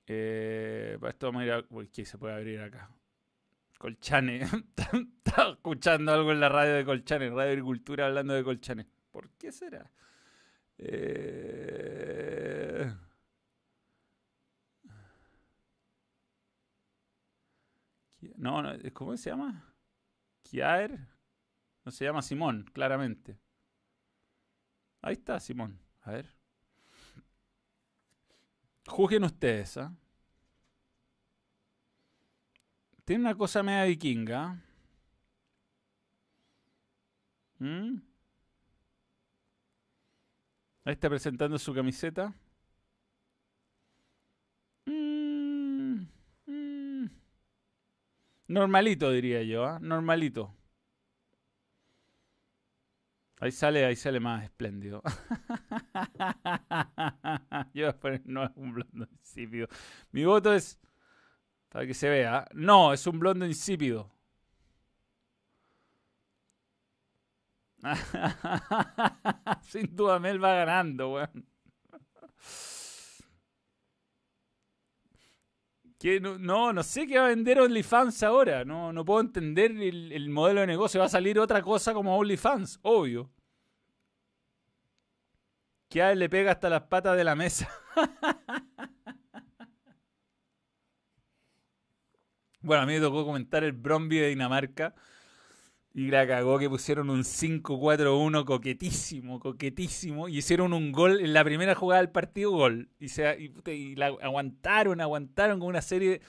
Eh, esto vamos a ir a. ¿qué se puede abrir acá? Colchane. Estaba escuchando algo en la radio de Colchane, Radio Agricultura hablando de Colchane. ¿Por qué será? Eh... No, no, ¿cómo se llama? Kiaer. No se llama Simón, claramente. Ahí está Simón. A ver. Juzguen ustedes, ¿ah? Tiene una cosa media vikinga. ¿Mm? Ahí está presentando su camiseta. Mm, mm. Normalito, diría yo, ¿ah? Normalito. Ahí sale, ahí sale más espléndido. Yo voy a poner, no es un blondo insípido. Mi voto es, para que se vea, no, es un blondo insípido. Sin duda Mel va ganando, weón. No, no, sé qué va a vender OnlyFans ahora. No, no puedo entender el, el, modelo de negocio. Va a salir otra cosa como OnlyFans, obvio. Que le pega hasta las patas de la mesa. bueno, a mí me tocó comentar el Bromby de Dinamarca. Y la cagó que pusieron un 5-4-1 coquetísimo, coquetísimo. Y hicieron un gol en la primera jugada del partido, gol. Y, la aguantaron, aguantaron con una serie,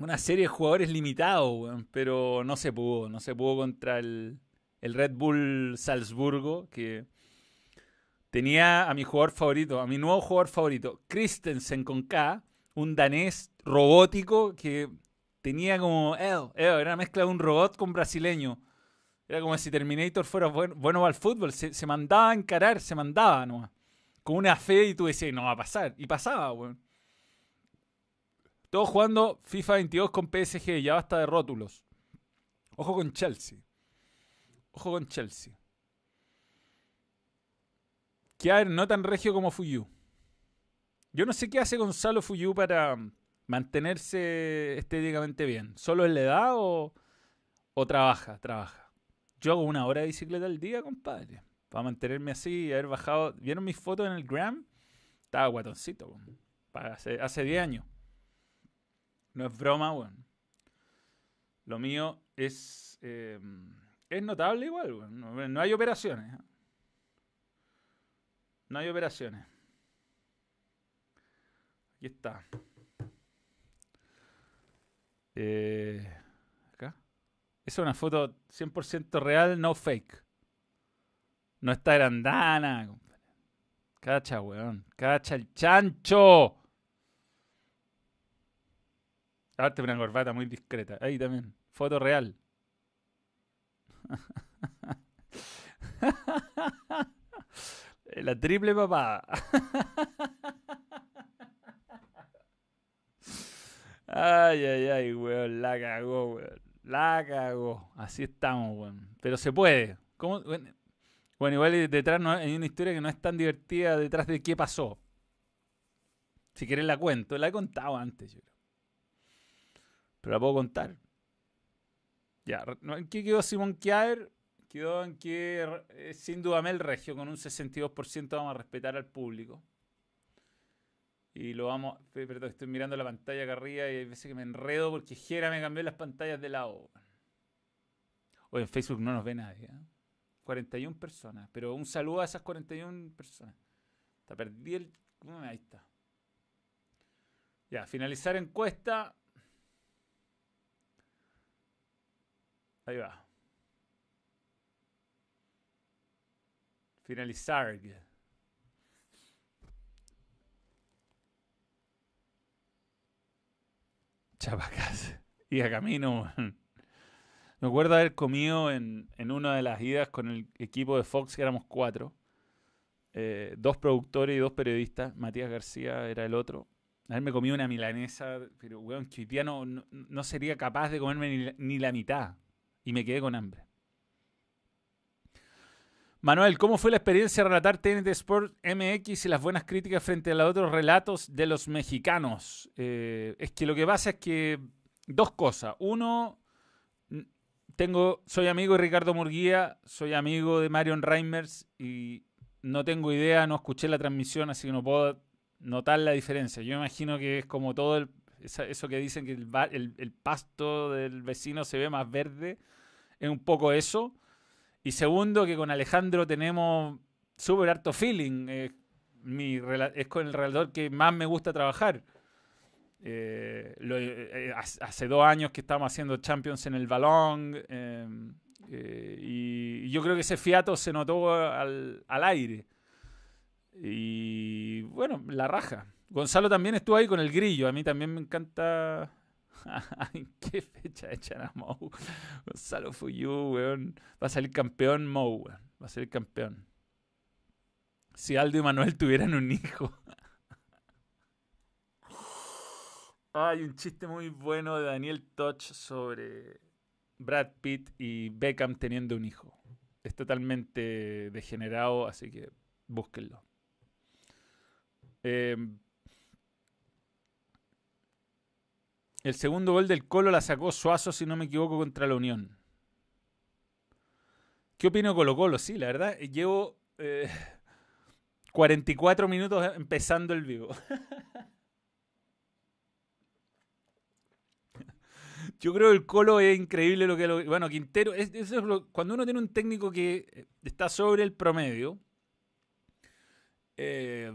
una serie de jugadores limitados, pero no se pudo. No se pudo contra el, el Red Bull Salzburgo, que tenía a mi jugador favorito, a mi nuevo jugador favorito, Christensen con K, un danés robótico que tenía como. era una mezcla de un robot con brasileño. Era como si Terminator fuera bueno, bueno al fútbol. Se, mandaba a encarar, se mandaba nomás. Con una fe y tú decías, no va a pasar. Y pasaba, weón. Todos jugando FIFA 22 con PSG, ya basta de rótulos. Ojo con Chelsea. Ojo con Chelsea. Que no tan regio como Fuyu. Yo no sé qué hace Gonzalo Fuyu para mantenerse estéticamente bien. ¿Solo es la edad o, o trabaja? Trabaja. Yo hago una hora de bicicleta al día, compadre. Para mantenerme así y haber bajado. ¿Vieron mis fotos en el gram? Estaba guatoncito, hace, hace 10 años. No es broma, weón. Lo mío es. Eh, es notable igual, weón. No, hay operaciones. ¿eh? No hay operaciones. Aquí está. Eh, acá. Es una foto 100% real, no fake. No está grandana. Cacha, weón. Cacha el chancho. Aparte una corbata muy discreta. Ahí también. Foto real. La triple papada. Ay, ay, ay, weón. La cagó, weón. La cagó. Así estamos, weón. Pero se puede. Bueno, igual detrás no, hay una historia que no es tan divertida detrás de qué pasó. Si querés la cuento. La he contado antes, yo creo. Pero la puedo contar. Ya, ¿en qué quedó Simón Kiaer? Quedó en que eh, sin duda Mel Regio, con un 62% vamos a respetar al público. Y lo vamos. Perdón, estoy mirando la pantalla acá arriba y hay veces que me enredo porque Jera me cambió las pantallas de lado. Oye, en Facebook no nos ve nadie. 41 ¿eh? personas. Pero un saludo a esas 41 personas. Está perdí el. Ahí está. Ya, finalizar encuesta. Ahí va. Finalizar. Chapacas. Y a camino. Me acuerdo haber comido en, en, una de las idas con el equipo de Fox, que éramos cuatro. Eh, dos productores y dos periodistas. Matías García era el otro. Haberme comido una milanesa, pero weón, que no, no, sería capaz de comerme ni la mitad y me quedé con hambre. Manuel, ¿cómo fue la experiencia de relatar TNT Sport MX y las buenas críticas frente a los otros relatos de los mexicanos? Eh, es que lo que pasa es que dos cosas. Uno, tengo, soy amigo de Ricardo Murguía, soy amigo de Marion Reimers y no tengo idea, no escuché la transmisión, así que no puedo notar la diferencia. Yo imagino que es como todo el, eso que dicen que el, pasto del vecino se ve más verde, es un poco eso. Y segundo, que con Alejandro tenemos súper harto feeling. es con el relator que más me gusta trabajar. Eh, eh, hace dos años que estamos haciendo Champions en el balón. Em, eh, y, yo creo que ese fiato se notó al, al aire. Y bueno, la raja. Gonzalo también estuvo ahí con el grillo. A mí también me encanta. qué fecha echan a Mou? Gonzalo Fuyu, weón. Va a salir campeón Mou, weón. Va a ser campeón. Si Aldo y Manuel tuvieran un hijo. Hay un chiste muy bueno de Daniel Touch sobre Brad Pitt y Beckham teniendo un hijo. Es totalmente degenerado, así que búsquenlo. Eh, El segundo gol del Colo la sacó Suazo, si no me equivoco, contra la Unión. ¿Qué opino Colo Colo? Sí, la verdad, llevo 44 eh, minutos empezando el vivo. Yo creo que el Colo es increíble lo que... Bueno, Quintero, cuando uno tiene un técnico que eh, está sobre el promedio, eh,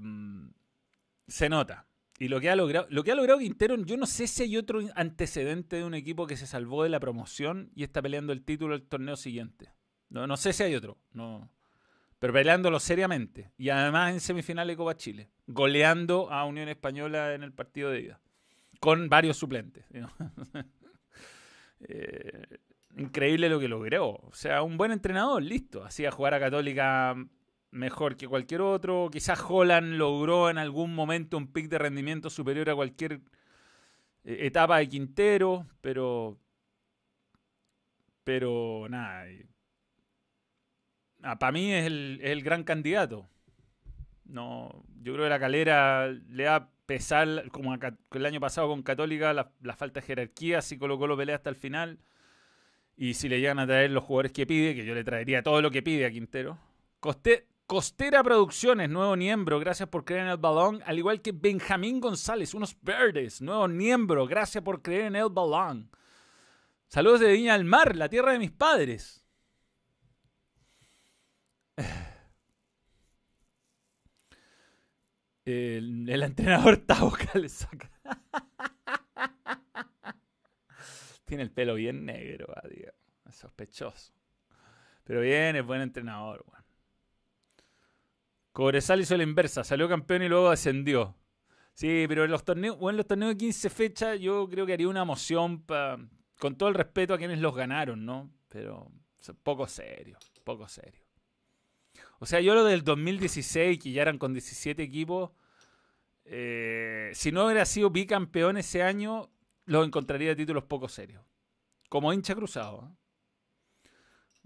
se nota. Y lo que ha logrado, lo que ha logrado Quintero, yo no sé si hay otro antecedente de un equipo que se salvó de la promoción y está peleando el título del torneo siguiente. No, no sé si hay otro, no. Pero peleándolo seriamente. Y además en semifinales de Copa Chile. Goleando a Unión Española en el partido de ida. Con varios suplentes. Eh, increíble lo que logró. O sea, un buen entrenador, listo. Hacía jugar a Católica mejor que cualquier otro. Quizás Holland logró en algún momento un pic de rendimiento superior a cualquier eh, etapa de Quintero, pero. Pero nada. Ah, para mí es el, gran candidato. No, yo creo que la calera le va a pesar, como el año pasado con Católica, la, falta de jerarquía, si colocó lo pelea hasta el final. Y si le llegan a traer los jugadores que pide, que yo le traería todo lo que pide a Quintero. Costera Producciones, nuevo miembro, gracias por creer en el balón. Al igual que Benjamín González, unos verdes, nuevo miembro, gracias por creer en el balón. Saludos de Viña del Mar, la tierra de mis padres. El, entrenador Tauca le saca. Tiene el pelo bien negro, ah, es sospechoso. Pero bien, es buen entrenador. Bueno. Cobresal hizo la inversa, salió campeón y luego ascendió. Sí, pero en los torneos, bueno, en los torneos de 15 fechas yo creo que haría una moción con todo el respeto a quienes los ganaron, ¿no? Pero poco serio, poco serio. O sea, yo lo del 2016, que ya eran con 17 equipos, eh, si no hubiera sido bicampeón ese año, lo encontraría de títulos poco serios. Como hincha cruzado. ¿eh?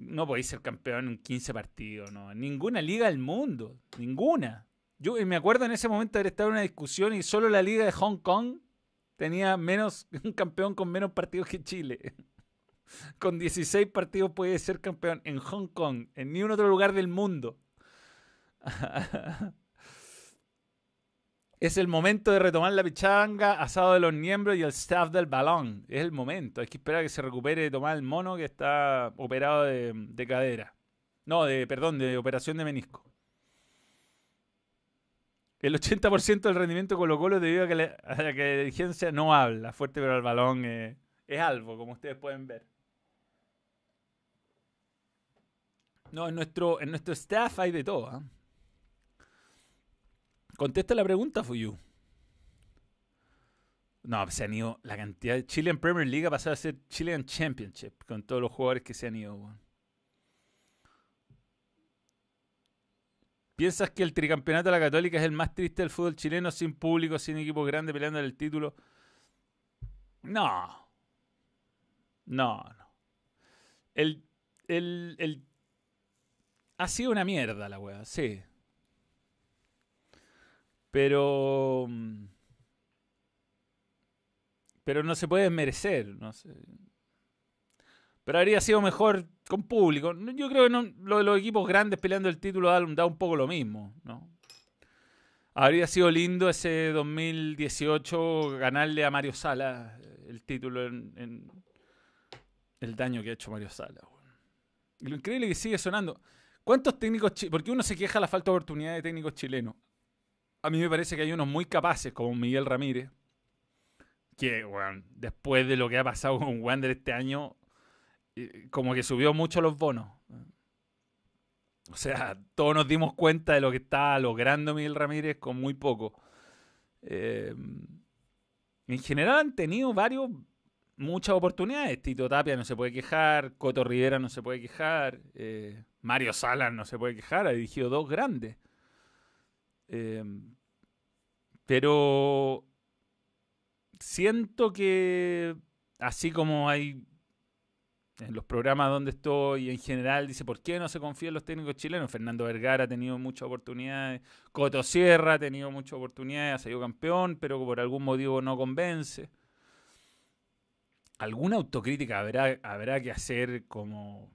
No podéis ser campeón en 15 partidos, no. En ninguna liga del mundo. Ninguna. Yo me acuerdo en ese momento haber estado en una discusión y solo la liga de Hong Kong tenía menos, un campeón con menos partidos que Chile. con 16 partidos puede ser campeón en Hong Kong, en ningún otro lugar del mundo. Es el momento de retomar la pichanga, asado de los miembros y el staff del balón. Es el momento. Hay que esperar a que se recupere tomar el mono que está operado de, cadera. No, de, perdón, de operación de menisco. El 80% del rendimiento Colo Colo debido a que, la, dirigencia no habla fuerte, pero el balón es algo, como ustedes pueden ver. No, en nuestro, en nuestro staff hay de todo. ¿ah? Contesta la pregunta, Fuyu. No, se han ido la cantidad de Chile en Premier League ha pasado a ser Chilean Championship con todos los jugadores que se han ido. ¿Piensas que el tricampeonato de la Católica es el más triste del fútbol chileno sin público, sin equipos grandes peleando el título? No. No, no. El, el, el... Ha sido una mierda la weá, sí. Pero. Mm, pero no se puede merecer. No sé. Pero habría sido mejor con público. Yo creo que no, lo de los equipos grandes peleando el título da, un poco lo mismo. ¿no? Habría sido lindo ese 2018 ganarle a Mario Sala el título en, el daño que ha hecho Mario Sala. Y lo increíble que sigue sonando. ¿Cuántos técnicos Porque uno se queja de la falta de oportunidad de técnicos chilenos a mí me parece que hay unos muy capaces, como Miguel Ramírez, que, después de lo que ha pasado con Wander este año, eh, como que subió mucho los bonos. O sea, todos nos dimos cuenta de lo que está logrando Miguel Ramírez con muy poco. Eh, en general han tenido varios, muchas oportunidades. Tito Tapia no se puede quejar, Coto Rivera no se puede quejar, eh, Mario Salas no se puede quejar, ha dirigido dos grandes. Em, pero siento que así como hay en los programas donde estoy en general, dice, ¿por qué no se confía en los técnicos chilenos? Fernando Vergara ha tenido muchas oportunidades, Coto Sierra ha tenido muchas oportunidades, ha sido campeón, pero por algún motivo no convence. Alguna autocrítica habrá, habrá que hacer como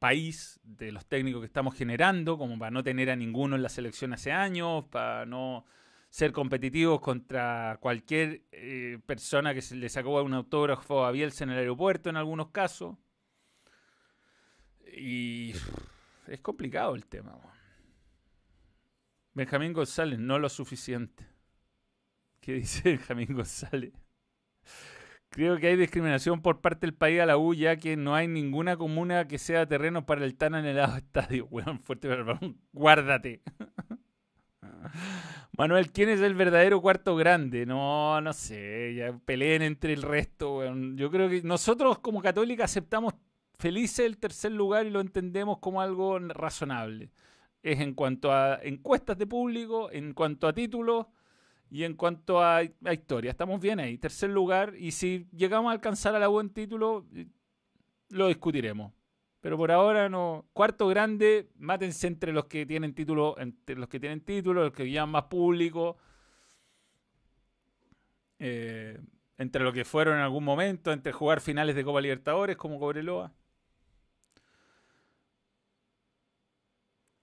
país de los técnicos que estamos generando, como para no tener a ninguno en la selección hace años, para no ser competitivos contra cualquier eh, persona que se le sacó un autógrafo a Bielsa en el aeropuerto en algunos casos. Y es complicado el tema. Benjamín González, no lo suficiente. ¿Qué dice Benjamín González? Creo que hay discriminación por parte del país a la U, ya que no hay ninguna comuna que sea terreno para el tan anhelado estadio. Weón, fuerte balón, guárdate. Manuel, ¿quién es el verdadero cuarto grande? No, no sé, ya peleen entre el resto. Yo creo que nosotros como católica aceptamos felices el tercer lugar y lo entendemos como algo razonable. Es en cuanto a encuestas de público, en cuanto a títulos y en cuanto a, historia. Estamos bien ahí, tercer lugar. Y si llegamos a alcanzar a la buen título, eh, lo discutiremos. Pero por ahora no. Cuarto grande, mátense entre los que tienen título, entre los que tienen título, los que llevan más público. Eh, entre los que fueron en algún momento, entre jugar finales de Copa Libertadores como Cobreloa.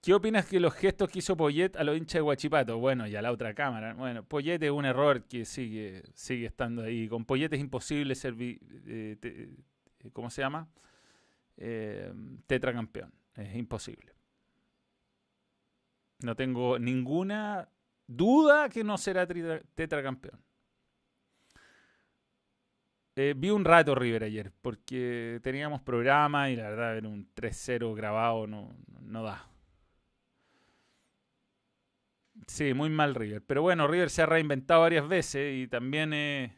¿Qué opinas que los gestos que hizo Poyet a los hinchas de Guachipato? Bueno, y a la otra cámara. Bueno, Poyet es un error que sigue, sigue estando ahí. Con Poyet es imposible ser, eh, ¿cómo se llama? eh, tetracampeón. Es imposible. No tengo ninguna duda que no será tetracampeón. Eh, vi un rato River ayer porque teníamos programa y la verdad ver un 3-0 grabado no, no da. Sí, muy mal River. Pero bueno, River se ha reinventado varias veces y también eh,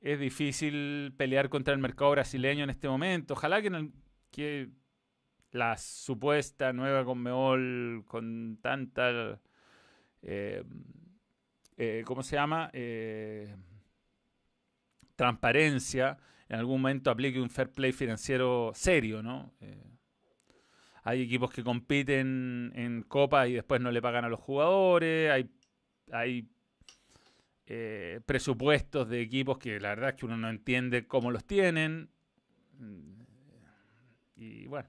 es difícil pelear contra el mercado brasileño en este momento. Ojalá que, que la supuesta nueva Conmebol con tanta... Eh, eh, ¿Cómo se llama? Eh, transparencia, en algún momento aplique un fair play financiero serio, ¿no? Hay equipos que compiten en Copa y después no le pagan a los jugadores, hay, hay eh, presupuestos de equipos que la verdad es que uno no entiende cómo los tienen. Mm, y bueno,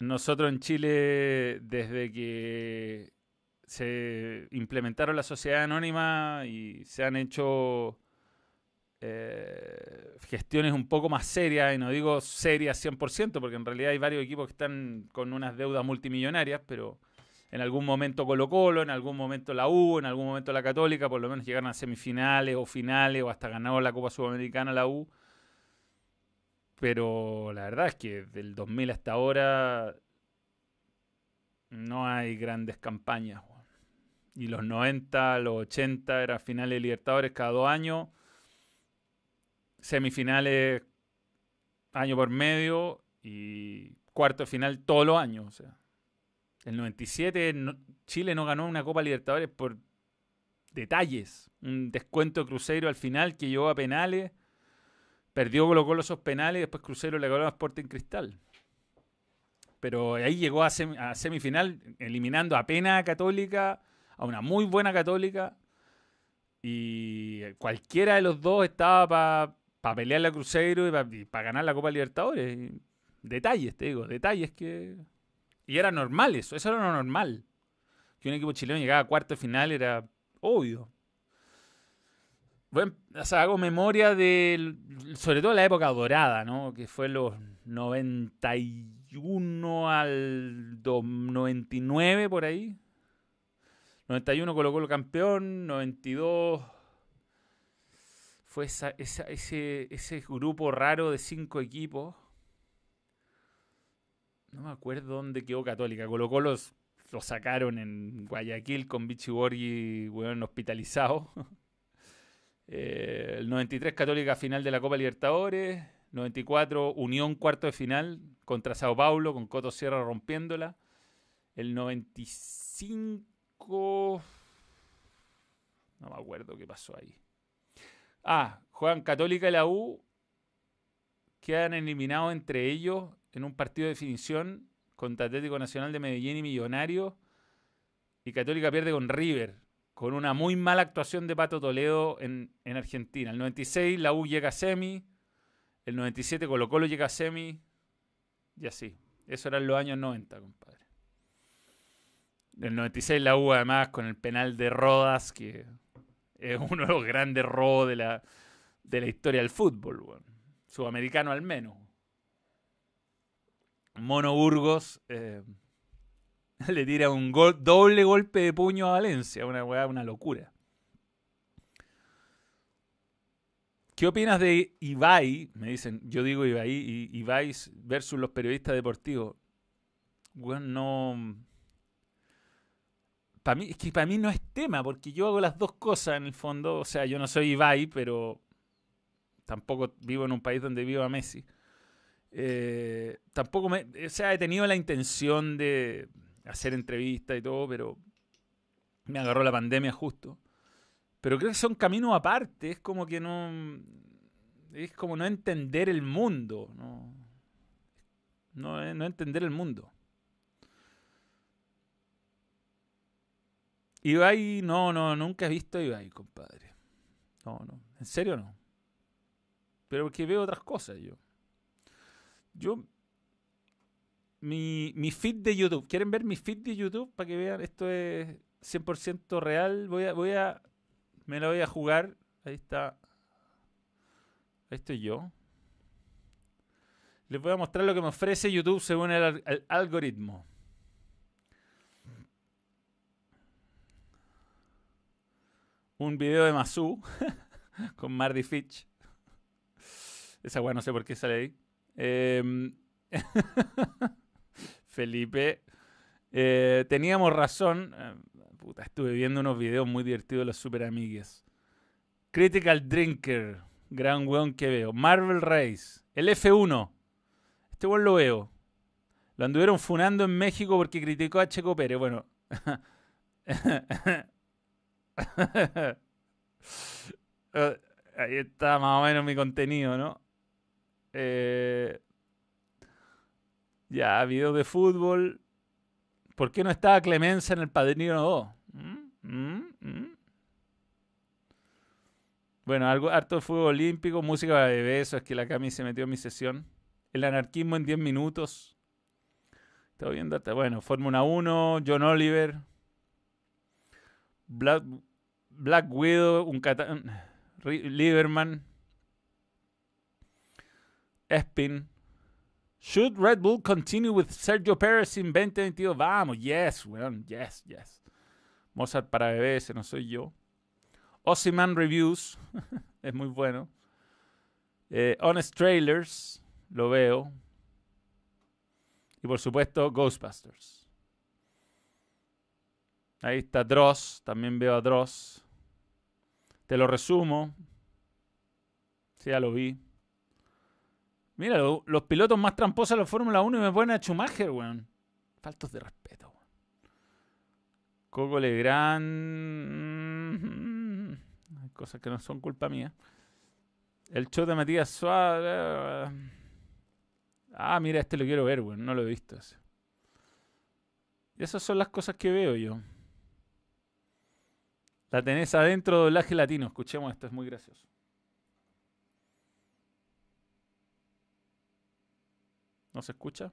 nosotros en Chile, desde que se implementaron la sociedad anónima y se han hecho eh, gestiones un poco más serias, y no digo serias 100%, porque en realidad hay varios equipos que están con unas deudas multimillonarias, pero en algún momento Colo Colo, en algún momento la U, en algún momento la Católica, por lo menos llegaron a semifinales o finales o hasta ganaron la Copa Sudamericana la U. Pero la verdad es que del 2000 hasta ahora no hay grandes campañas. Y los 90, los 80 eran finales de Libertadores cada dos años. Semifinales año por medio y cuarto de final todos los años. O sea. El 97 Chile no ganó una Copa Libertadores por detalles. Un descuento de Cruzeiro al final que llevó a penales. Perdió Colo Colo esos penales y después Cruzeiro le ganó a Sporting Cristal. Pero ahí llegó a, semifinal eliminando apenas a Católica, a una muy buena Católica. Y cualquiera de los dos estaba para pelear la Cruzeiro y para ganar la Copa Libertadores. Detalles, te digo, detalles que y era normal eso, eso era lo normal. Que un equipo chileno llegaba a cuarto final era obvio. Bueno, o sea, hago memoria de, sobre todo la época dorada, ¿no? Que fue los 91 al 99 por ahí. 91 colocó el campeón, 92 fue esa, ese, ese grupo raro de cinco equipos no me acuerdo dónde quedó Católica. Colo Colo lo sacaron en Guayaquil con Vichy Borghi, weón, hospitalizado. Eh, el 93 Católica final de la Copa Libertadores. 94 Unión cuarto de final contra Sao Paulo con Coto Sierra rompiéndola. El 95... No me acuerdo qué pasó ahí. Ah, juegan Católica y la U. Quedan eliminados entre ellos en un partido de definición contra Atlético Nacional de Medellín y Millonario. Y Católica pierde con River, con una muy mala actuación de Pato Toledo en, Argentina. El 96 la U llega a semi, el 97 Colo Colo llega a semi, y así. Eso eran los años 90, compadre. El 96 la U además con el penal de Rodas, que es uno de los grandes robos de la, de la historia del fútbol, sudamericano al menos. Mono Burgos eh, le tira un doble golpe de puño a Valencia. Una una locura. ¿Qué opinas de Ibai? Me dicen, yo digo Ibai, Ibai versus los periodistas deportivos. Bueno, no. Para mí, es que para mí no es tema, porque yo hago las dos cosas en el fondo. O sea, yo no soy Ibai, pero tampoco vivo en un país donde viva Messi. Eh, tampoco me. O sea, he tenido la intención de hacer entrevistas y todo, pero me agarró la pandemia justo. Pero creo que son caminos aparte. Es como que no. Es como no entender el mundo. No, no, no entender el mundo. Ibai, no, no, nunca he visto Ibai, compadre. No, no. En serio no. Pero porque veo otras cosas yo. Yo. Mi, mi feed de YouTube. ¿Quieren ver mi feed de YouTube? Para que vean, esto es 100% real. Voy a, voy a. Me la voy a jugar. Ahí está. Ahí estoy yo. Les voy a mostrar lo que me ofrece YouTube según el algoritmo. Un video de Masu con Marty Fitch. Esa weá no sé por qué sale ahí. Em, Felipe. Eh, teníamos razón. Eh, puta, estuve viendo unos videos muy divertidos de los super amigues. Critical Drinker. Gran weón que veo. Marvel Race. El F1. Este weón lo veo. Lo anduvieron funando en México porque criticó a Checo Pérez. Bueno. Eh, ahí está más o menos mi contenido, ¿no? Eh, ya, video de fútbol. ¿Por qué no estaba Clemenza en el Padrino 2? ¿Mm? ¿Mm? ¿Mm? Bueno, algo, harto de fútbol olímpico, música de bebé, eso es que la Cami se metió en mi sesión. El anarquismo en 10 minutos. Estoy viendo hasta, bueno, Fórmula 1, John Oliver. Black, Widow, un Lieberman, Espin. Should Red Bull continue with Sergio Perez in 2022? Vamos, yes, weón, yes, yes. Mozart para bebés, no soy yo. Ossiman Reviews, es muy bueno. Eh, Honest Trailers, lo veo. Y por supuesto, Ghostbusters. Ahí está Dross, también veo a Dross. Te lo resumo. Sí, ya lo vi. Mira, los pilotos más tramposos de la Fórmula 1 y me ponen a Schumacher, weón. Faltos de respeto, weón. Coco Legrand. Mm, hay cosas que no son culpa mía. El show de Matías Suárez. Ah, mira, este lo quiero ver, weón. No lo he visto esas son las cosas que veo yo. La tenés adentro de doblaje latino. Escuchemos esto, es muy gracioso. ¿No se escucha?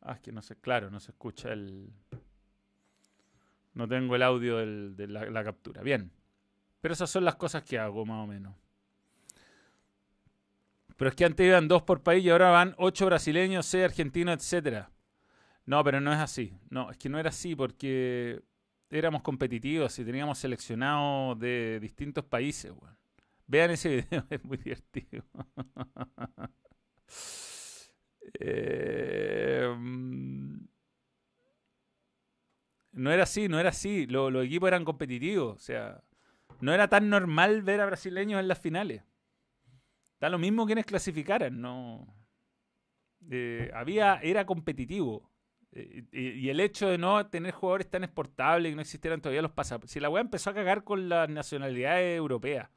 Ah, es que no sé, claro, no se escucha el... No tengo el audio de la, la, captura. Bien. Pero esas son las cosas que hago, más o menos. Pero es que antes iban dos por país y ahora van ocho brasileños, seis argentinos, etcétera. No, pero no es así. No, es que no era así porque éramos competitivos y teníamos seleccionados de distintos países, Vean ese video, es muy divertido. Eh, no era así, no era así. los equipos eran competitivos. O sea, no era tan normal ver a brasileños en las finales. Da lo mismo quienes clasificaran, no. Eh, había, era competitivo. Eh, y, el hecho de no tener jugadores tan exportables, que no existieran todavía los pasaportes. Si la weá empezó a cagar con las nacionalidades europeas.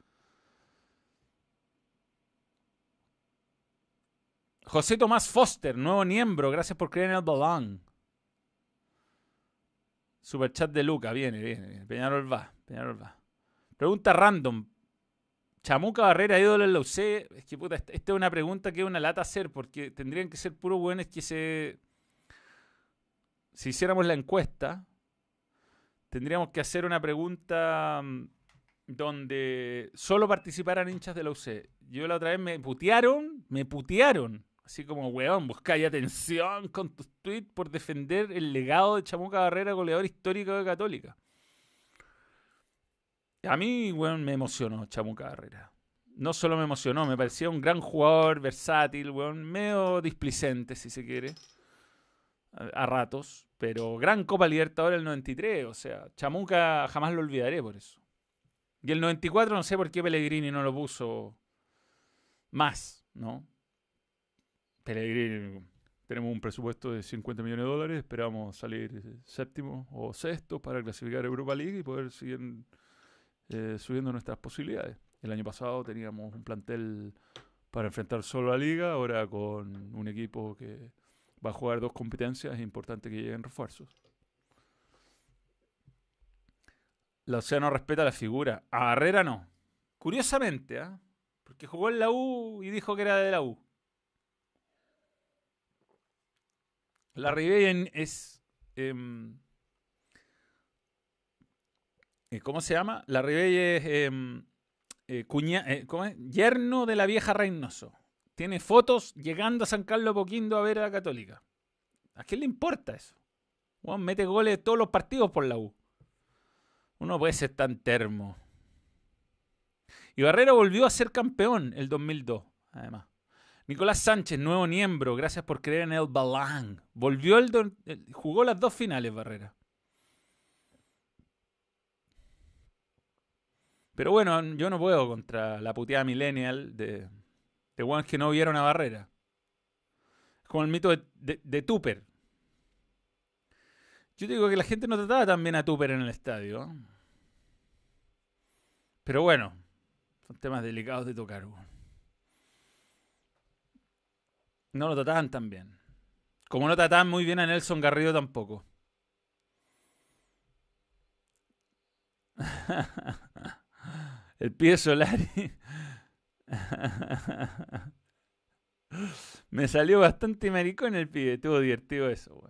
José Tomás Foster, nuevo miembro, gracias por creer en el balón. Superchat de Luca, viene, viene, Peñarol va, Peñarol va. Pregunta random. Chamuca Barrera, ídolo en la UC. Es que puta, esta es una pregunta que es una lata hacer, porque tendrían que ser puros buenos que se si hiciéramos la encuesta, tendríamos que hacer una pregunta mm, donde solo participaran hinchas de la UC. Yo la otra vez me putearon, me putearon. Así como, weón, buscáis atención con tus tweets por defender el legado de Chamuca Barrera, goleador histórico de Católica. A mí, weón, me emocionó Chamuca Barrera. no solo me emocionó, me parecía un gran jugador, versátil, weón, medio displicente, si se quiere, a, a ratos, pero gran Copa Libertadores el 93, o sea, Chamuca jamás lo olvidaré por eso. Y el 94 no sé por qué Pellegrini no lo puso más, ¿no? Pellegrini, tenemos un presupuesto de 50 millones de dólares, esperamos salir séptimo o sexto para clasificar a Europa League y poder seguir eh, subiendo nuestras posibilidades. El año pasado teníamos un plantel para enfrentar solo la liga, ahora con un equipo que va a jugar dos competencias, es importante que lleguen refuerzos. La Océano respeta la figura. A Barrera no. Curiosamente, ¿ah? Porque jugó en la U y dijo que era de la U. La Ribey es. Em, eh, ¿Cómo se llama? La Ribey es. Em, eh, eh, ¿cómo es? Yerno de la vieja Reynoso. Tiene fotos llegando a San Carlos Poquindo a ver a la Católica. ¿A quién le importa eso? Juan mete goles todos los partidos por la U. Uno puede ser tan termo. Y Barrera volvió a ser campeón el 2002, además. Nicolás Sánchez, nuevo miembro, gracias por creer en el Balán. Volvió el, jugó las dos finales, Barrera. Pero bueno, yo no puedo contra la puteada millennial de, de que no vieron a Barrera. Es como el mito de, de, Tupper. Yo digo que la gente no trataba tan bien a Tupper en el estadio. Pero bueno, son temas delicados de tocar. No lo trataban tan bien. Como no trataban muy bien a Nelson Garrido tampoco. El pie Solari. Me salió bastante maricón el pibe. Estuvo divertido eso.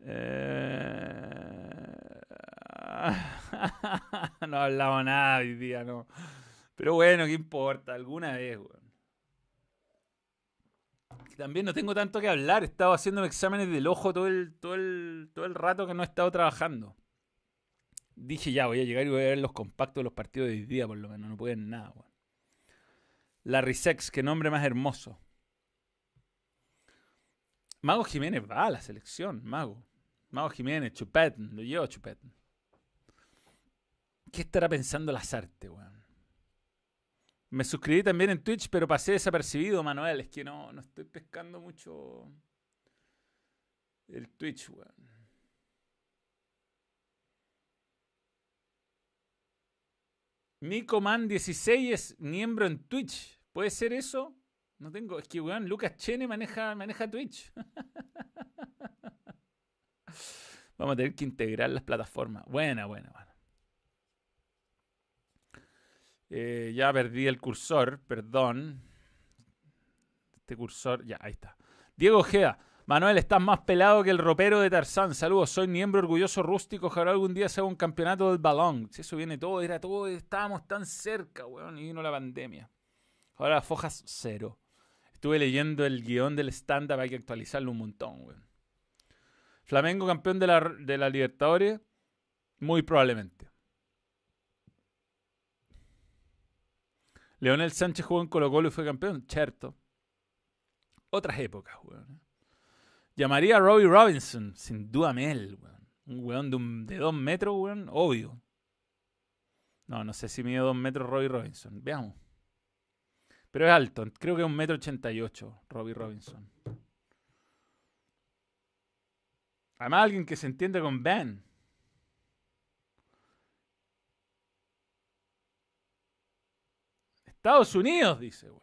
Eh... no hablamos nada hoy día, no. Pero bueno, ¿qué importa? Alguna vez. También no tengo tanto que hablar. He estado haciendo exámenes del ojo todo el, todo el, todo el rato que no he estado trabajando. Dije ya, voy a llegar y voy a ver los compactos de los partidos de hoy día, por lo menos. No pueden nada, weón. Larry Sex, qué nombre más hermoso. Mago Jiménez va a la selección, Mago. Mago Jiménez, Chupet, lo llevo Chupet. ¿Qué estará pensando las artes, weón? Me suscribí también en Twitch, pero pasé desapercibido, Manuel. Es que no, no estoy pescando mucho el Twitch, weón. Micoman16 es miembro en Twitch. ¿Puede ser eso? No tengo. Es que, weón, Lucas Chene maneja, maneja Twitch. Vamos a tener que integrar las plataformas. Buena, buena, buena. Eh, ya perdí el cursor, perdón. Este cursor, ya, ahí está. Diego Gea. Manuel, estás más pelado que el ropero de Tarzán. Saludos, soy miembro orgulloso rústico. Ojalá algún día sea un campeonato del balón. Si eso viene todo, era todo, estábamos tan cerca, weón, y vino la pandemia. Ahora fojas cero. Estuve leyendo el guion del stand-up, hay que actualizarlo un montón, weón. Flamengo campeón de la, de la Libertadores, muy probablemente. Leonel Sánchez jugó en Colo Colo y fue campeón, cierto. Otras épocas, weón. Llamaría a Robbie Robinson, sin duda Mel, weón. Un weón de, de dos metros, weón, obvio. No, no sé si mide dos metros Robbie Robinson. Veamos. Pero es alto, creo que es un metro ochenta y ocho, Robbie Robinson. Además, alguien que se entiende con Ben. Estados Unidos, dice, weón.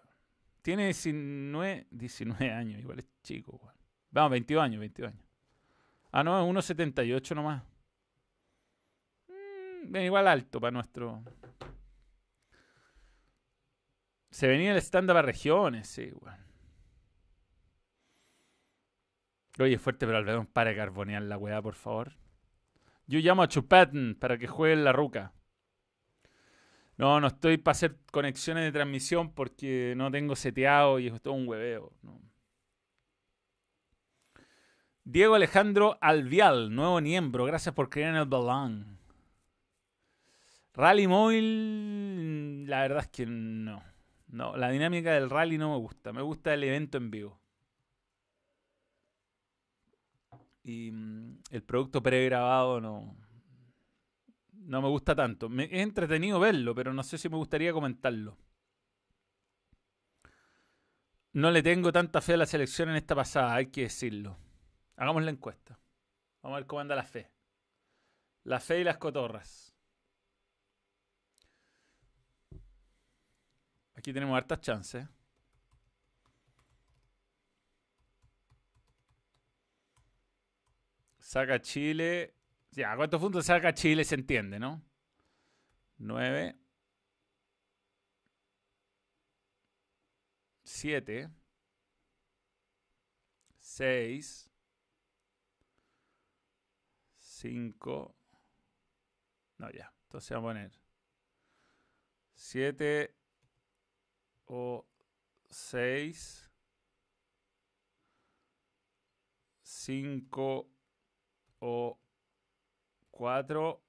Tiene 19, 19 años, igual es chico, weón. Vamos, 22 años, 22 años. Ah, no, es 1,78 nomás. Mm, igual alto para nuestro. Se venía el estándar para regiones, sí, weón. Oye, fuerte, pero Albedo, para carbonear la weá, por favor. Yo llamo a Chupatn para que juegue en la ruca. No, no estoy para hacer conexiones de transmisión porque no tengo seteado y es todo un hueveo. Diego Alejandro Alvial, nuevo miembro. Gracias por creer en el balón. Rally Móvil la verdad es que no. No, la dinámica del rally no me gusta. Me gusta el evento en vivo. Y mm, el producto pregrabado no, no me gusta tanto. Me, es entretenido verlo, pero no sé si me gustaría comentarlo. No le tengo tanta fe a la selección en esta pasada, hay que decirlo. Hagamos la encuesta. Vamos a ver cómo anda la fe. La fe y las cotorras. Aquí tenemos hartas chances. Saca Chile. Ya, ¿cuántos puntos saca Chile? Se entiende, ¿no? 9. 7. 6. 5. No, ya. Entonces vamos a poner 7 o 6. 5 o 4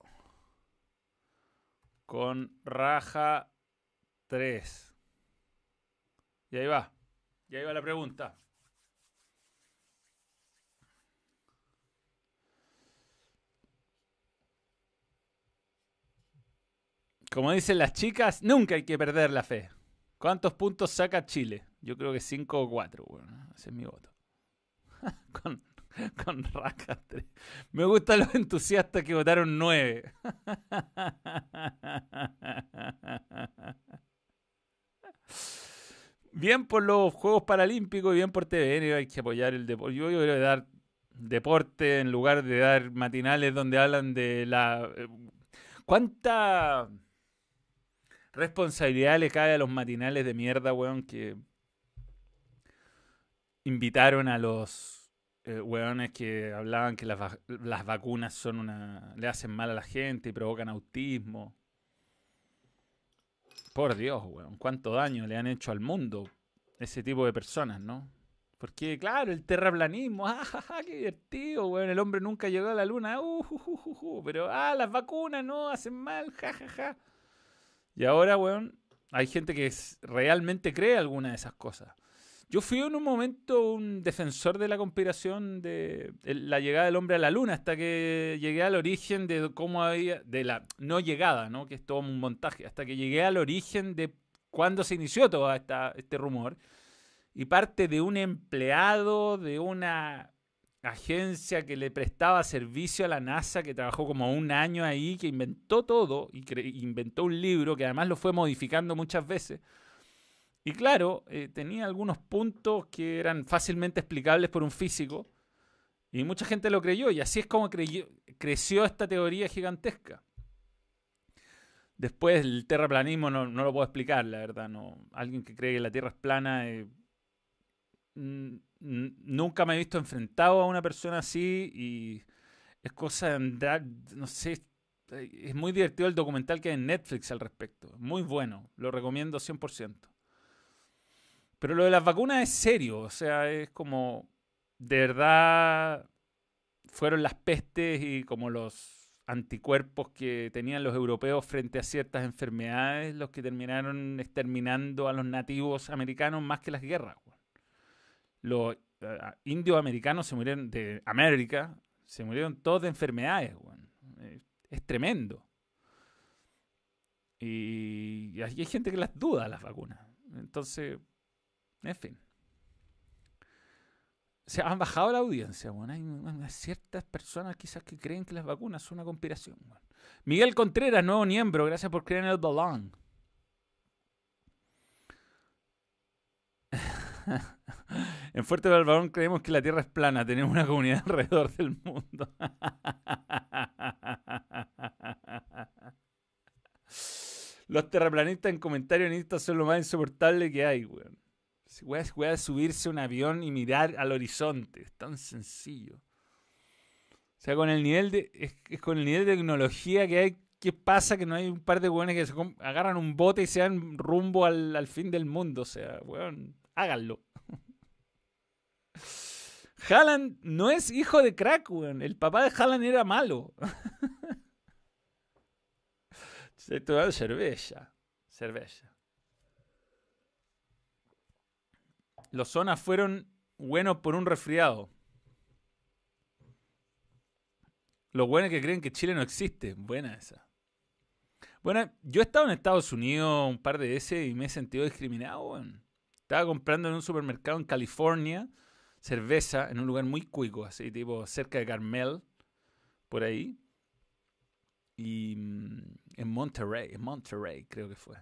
con raja 3. Y ahí va. Y ahí va la pregunta. Como dicen las chicas, nunca hay que perder la fe. ¿Cuántos puntos saca Chile? Yo creo que 5 o 4. Bueno, ese es mi voto. con, con raja 3. Me gustan los entusiastas que votaron 9. bien por los Juegos Paralímpicos y bien por TVN. Hay que apoyar el deporte. Yo voy a dar deporte en lugar de dar matinales donde hablan de la... Eh, ¿Cuánta responsabilidad le cae a los matinales de mierda, weón, que invitaron a los eh, weones que hablaban que las, vacunas son una le hacen mal a la gente y provocan autismo. Por Dios, weón, cuánto daño le han hecho al mundo ese tipo de personas, ¿no? Porque, claro, el terraplanismo, ¡ah, qué divertido, weón! El hombre nunca llegó a la luna, ¡uh, Pero, ¡ah, las vacunas no hacen mal, jajaja! Ja, ja. Y ahora, weón, hay gente que realmente cree alguna de esas cosas. Yo fui en un momento un defensor de la conspiración de la llegada del hombre a la luna, hasta que llegué al origen de cómo había, de la no llegada, ¿no? que es todo un montaje, hasta que llegué al origen de cuándo se inició todo esta, este rumor. Y parte de un empleado de una agencia que le prestaba servicio a la NASA, que trabajó como un año ahí, que inventó todo y inventó un libro que además lo fue modificando muchas veces. Y claro, eh, tenía algunos puntos que eran fácilmente explicables por un físico y mucha gente lo creyó y así es como creció esta teoría gigantesca. Después el terraplanismo no, no, lo puedo explicar, la verdad. No. Alguien que cree que la Tierra es plana eh, nunca me he visto enfrentado a una persona así y es cosa de andar, no sé, es muy divertido el documental que hay en Netflix al respecto. Muy bueno, lo recomiendo 100%. Pero lo de las vacunas es serio, o sea, es como, de verdad, fueron las pestes y como los anticuerpos que tenían los europeos frente a ciertas enfermedades los que terminaron exterminando a los nativos americanos más que las guerras los eh, indios americanos se murieron de América, se murieron todos de enfermedades, es tremendo. Y, hay gente que las duda las vacunas. Entonces, en fin. Se han bajado la audiencia, bueno. Hay, ciertas personas quizás que creen que las vacunas son una conspiración. Miguel Contreras, nuevo miembro, gracias por creer en el balón. en Fuerte Balbarón creemos que la Tierra es plana. Tenemos una comunidad alrededor del mundo. Los terraplanistas en comentarios en Insta son lo más insoportable que hay, weón. Voy a, subirse un avión y mirar al horizonte. Es tan sencillo. O sea, con el nivel de. Es, con el nivel de tecnología que hay. ¿Qué pasa que no hay un par de weones que se agarran un bote y se dan rumbo al, al fin del mundo? O sea, weón háganlo. Haaland no es hijo de crack, weón. El papá de Haaland era malo. Se tomaba cerveza. Cerveza. Los zonas fueron buenos por un resfriado. Los buenos que creen que Chile no existe. Buena esa. Bueno, yo he estado en Estados Unidos un par de veces y me he sentido discriminado. Estaba comprando en un supermercado en California cerveza en un lugar muy cuico, así tipo cerca de Carmel, por ahí. Y mm, en Monterrey, en Monterrey creo que fue.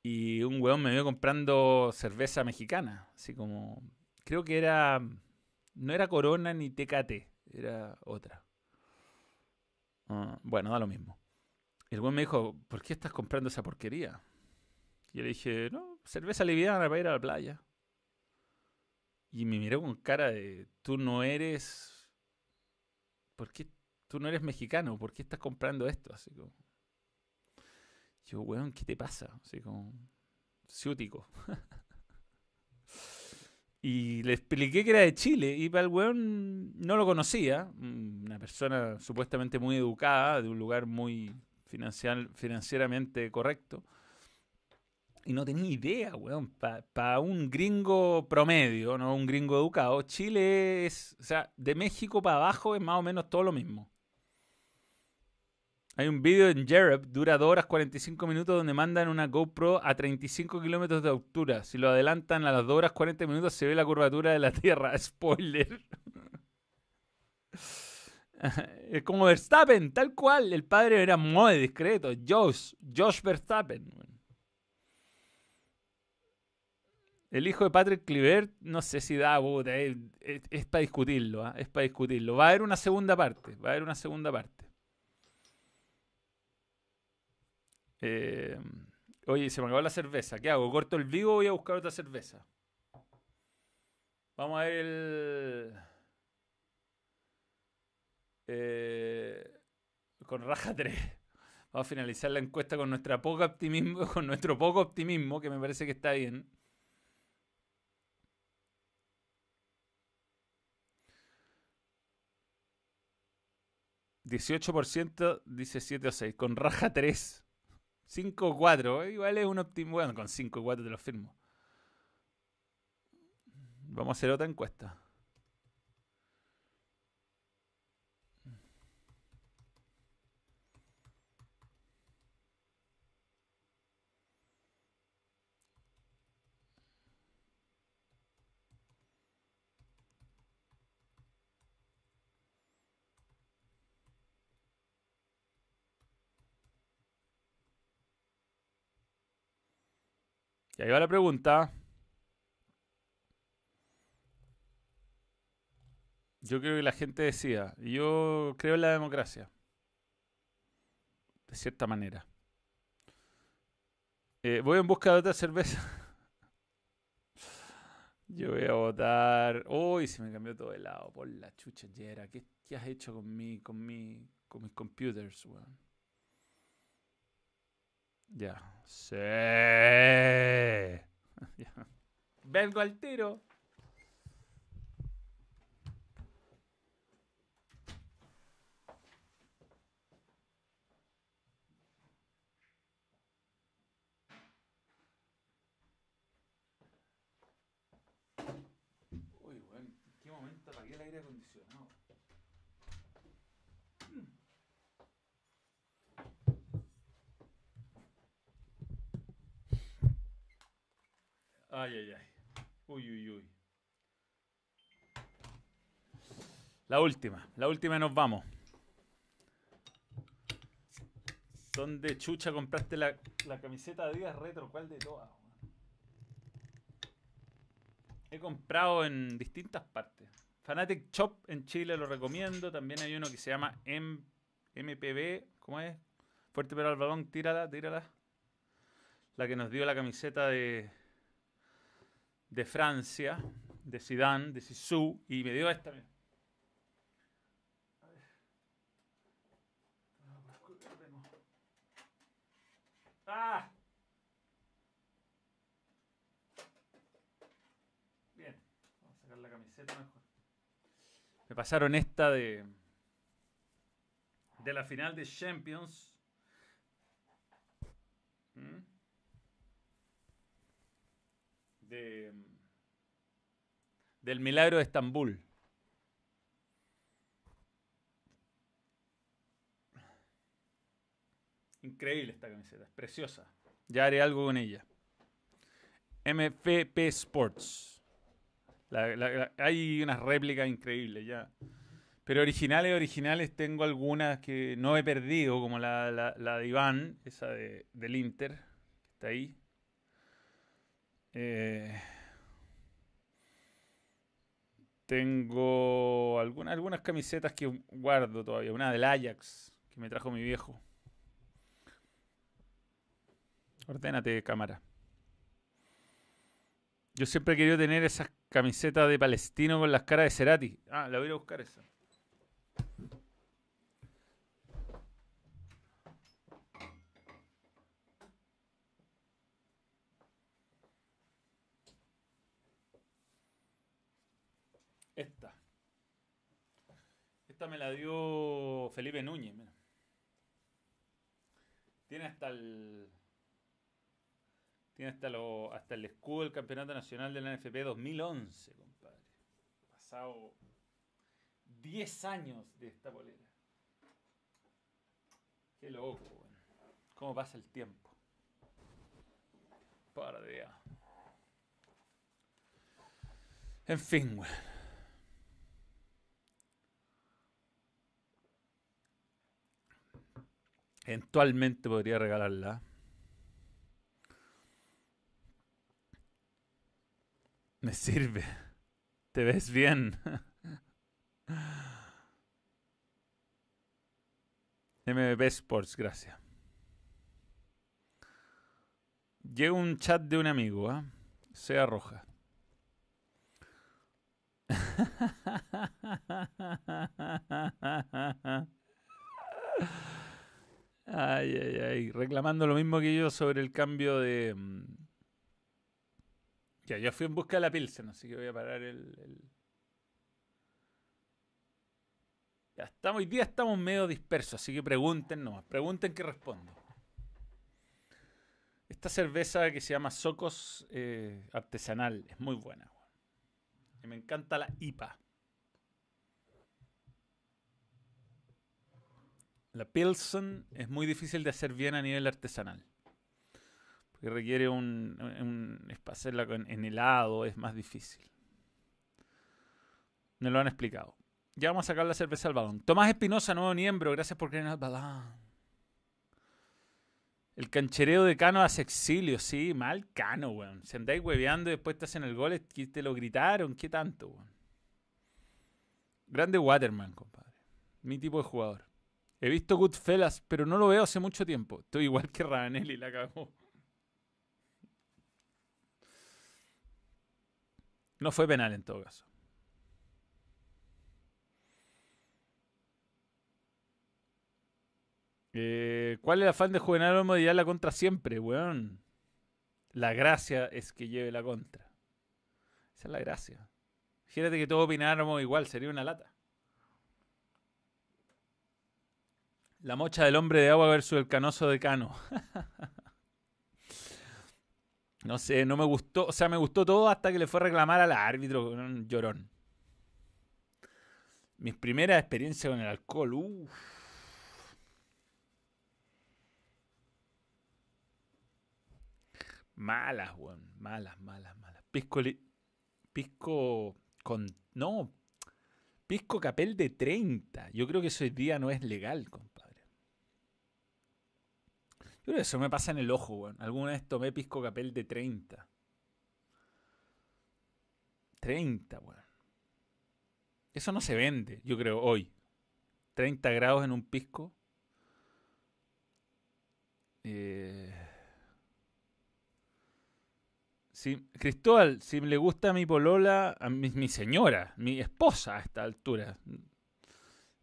Y un weón me vio comprando cerveza mexicana, así como, creo que era, no era Corona ni Tecate, era otra. Ah, bueno, da lo mismo. El weón me dijo, ¿por qué estás comprando esa porquería? Y yo le dije, no, cerveza liviana para ir a la playa. Y me miró con cara de, tú no eres, ¿por qué tú no eres mexicano? ¿Por qué estás comprando esto? Así como, yo, weón, ¿qué te pasa? Así como, ciútico. y le expliqué que era de Chile y para el weón no lo conocía. Una persona supuestamente muy educada, de un lugar muy financieramente correcto. Y no tenía idea, weón. Para un gringo promedio, no un gringo educado, Chile es, o sea, de México para abajo es más o menos todo lo mismo. Hay un vídeo en Jereb, dura 2 horas 45 minutos, donde mandan una GoPro a 35 kilómetros de altura. Si lo adelantan a las 2 horas 40 minutos, se ve la curvatura de la Tierra. Spoiler. es como Verstappen, tal cual. El padre era muy discreto. Josh, Josh Verstappen. El hijo de Patrick Cliver, no sé si da, puta, es, para discutirlo, ¿ah? es para discutirlo. Va a haber una segunda parte, va a haber una segunda parte. Eh, oye, se me acabó la cerveza, ¿qué hago? ¿Corto el vivo o voy a buscar otra cerveza? Vamos a ver el... Eh, con raja 3. Vamos a finalizar la encuesta con nuestra poca optimismo, con nuestro poco optimismo, que me parece que está bien. 18% dice 7 o 6. Con raja 3. 5 o 4. Igual es un óptimo. Bueno, con 5 o 4 te lo firmo. Vamos a hacer otra encuesta. Y ahí va la pregunta. Yo creo que la gente decía, yo creo en la democracia. De cierta manera. Eh, voy en busca de otra cerveza. yo voy a votar. Uy, se me cambió todo el lado. Por la chucha. ¿Qué, ¿Qué, has hecho con mi, con mi, con mis computers, weón? Ya. Sí. Vengo al tiro. Uy, bueno, ¿en qué momento apagué el aire acondicionado? Ay, ay, ay. Uy, uy, uy. La última, la última y nos vamos. ¿Dónde chucha compraste la, la camiseta de Adidas Retro? ¿Cuál de todas? He comprado en distintas partes. Fanatic Shop en Chile lo recomiendo. También hay uno que se llama M MPB. ¿Cómo es? Fuerte pero al balón, tírala, tírala. La que nos dio la camiseta de, de Francia, de Zidane, de Sisu, y me dio esta. ¡Ah! Bien, vamos a sacar la camiseta mejor. Me pasaron esta de de la final de Champions. ¿Mm? De, del milagro de Estambul. Increíble esta camiseta, es preciosa. Ya haré algo con ella. MFP Sports. hay unas réplicas increíbles ya. Pero originales, originales, tengo algunas que no he perdido, como la, la, de Iván, esa de, del Inter, que está ahí. Eh, tengo algunas, algunas camisetas que guardo todavía. Una del Ajax, que me trajo mi viejo. Ordénate, cámara. Yo siempre he querido tener esas camisetas de Palestino con las caras de Cerati. Ah, la voy a buscar esa. Esta. Me la dio Felipe Núñez. Tiene hasta el. Tiene hasta, lo, hasta el escudo del Campeonato Nacional de la NFP 2011, compadre. Pasado 10 años de esta bolera. Qué loco, bueno. ¿Cómo pasa el tiempo? Para En fin, bueno. Eventualmente podría regalarla. Me sirve. Te ves bien. MVP Sports, gracias. Llega un chat de un amigo, ¿ah? Sea roja. Ay, ay, ay. Reclamando lo mismo que yo sobre el cambio de. Mm, ya, yo fui en busca de la Pilsen, así que voy a parar el. Ya estamos, hoy día estamos medio dispersos, así que pregunten nomás. Pregunten que respondo. Esta cerveza que se llama Socos eh, artesanal es muy buena. Y me encanta la IPA. La Pilsen es muy difícil de hacer bien a nivel artesanal. Porque requiere un, un, hacerla en helado, es más difícil. Me lo han explicado. Ya vamos a sacar la cerveza al balón. Tomás Espinosa, nuevo miembro, gracias por creer en el balón. El canchereo de Cano hace exilio, sí, mal Cano, weón. Si andáis hueveando y después te hacen el gol, te lo gritaron, ¿qué tanto, weón? Grande Waterman, compadre. Mi tipo de jugador. He visto Goodfellas, pero no lo veo hace mucho tiempo. Estoy igual que Ravanelli, la cagó. No fue penal en todo caso. Eh, ¿Cuál es el afán de Juvenal Olmo de la contra siempre, weón? La gracia es que lleve la contra. Esa es la gracia. Fíjate que todos opináramos igual, sería una lata. La mocha del hombre de agua versus el canoso de Cano. no sé, no me gustó. O sea, me gustó todo hasta que le fue a reclamar al árbitro con un llorón. Mis primeras experiencias con el alcohol. Uf. Malas, weón. Malas, malas, malas. Pisco, pisco con... No. Pisco capel de 30. Yo creo que eso hoy día no es legal. Creo que eso me pasa en el ojo, weón. Alguna vez tomé pisco capel de 30. 30, weón. Eso no se vende, yo creo, hoy. 30 grados en un pisco. Eh... Sí, Cristóbal, si le gusta a mi polola, a mi señora, mi esposa a esta altura,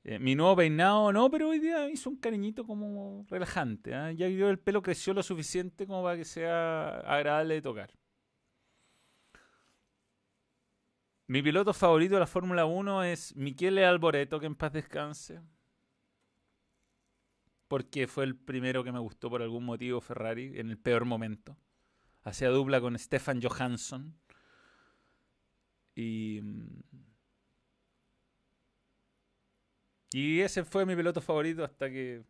eh, mi nuevo peinado, no, pero hoy día hizo un cariñito como relajante. ¿ah? Ya el pelo creció lo suficiente como para que sea agradable de tocar. Mi piloto favorito de la Fórmula 1 es Michele Alboreto, que en paz descanse. Porque fue el primero que me gustó por algún motivo Ferrari en el peor momento. Hacía dupla con Stefan Johansson. Y. Y ese fue mi piloto favorito hasta que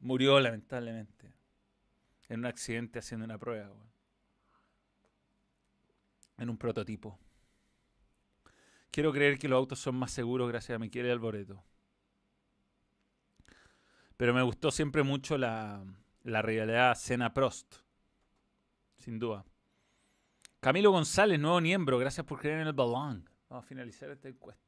murió, lamentablemente. En un accidente haciendo una prueba, En un prototipo. Quiero creer que los autos son más seguros gracias a Miquel Alboreto. Pero me gustó siempre mucho la, la realidad Cena Prost. Sin duda. Camilo González, nuevo miembro. Gracias por creer en el balón. Vamos a finalizar esta encuesta.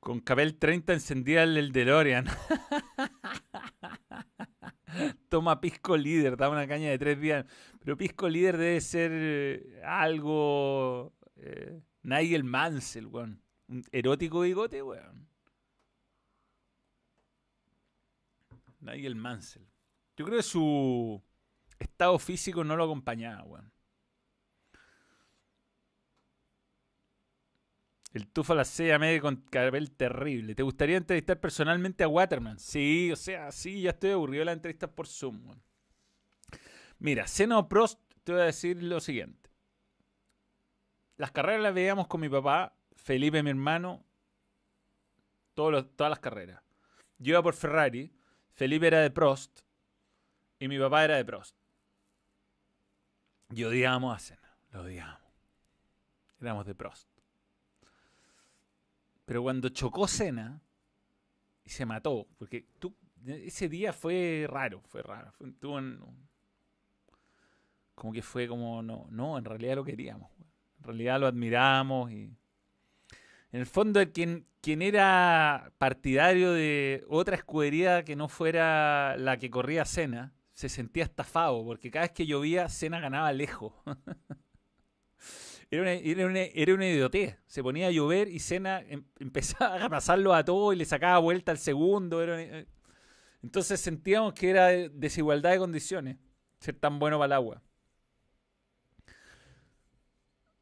Con Cabel 30 encendía el DeLorean. Toma Pisco Líder, da una caña de tres días. Pero Pisco Líder debe ser eh, algo. Eh, Nigel Mansell, weón. Un erótico bigote, weón. Nigel Mansell. Yo creo que su estado físico no lo acompañaba, weón. El tufo a la sella media con cabel terrible. ¿Te gustaría entrevistar personalmente a Waterman? Sí, o sea, sí, ya estoy aburrido de la entrevista por Zoom. Mira, Seno Prost, te voy a decir lo siguiente. Las carreras las veíamos con mi papá, Felipe, mi hermano, todas las carreras. Yo iba por Ferrari, Felipe era de Prost y mi papá era de Prost. Y odiábamos a Senna, lo odiábamos. Éramos de Prost. Pero cuando chocó Senna y se mató, porque tú, ese día fue raro, fue raro. como que fue como, no, no, en realidad lo queríamos. En realidad lo admiramos y... En el fondo, quien, quien era partidario de otra escudería que no fuera la que corría Cena, se sentía estafado, porque cada vez que llovía, Cena ganaba lejos. era, una, era, una, idiotez. Se ponía a llover y Cena em, empezaba a pasarlo a todo y le sacaba vuelta al segundo. Eh, entonces sentíamos que era desigualdad de condiciones ser tan bueno para el agua.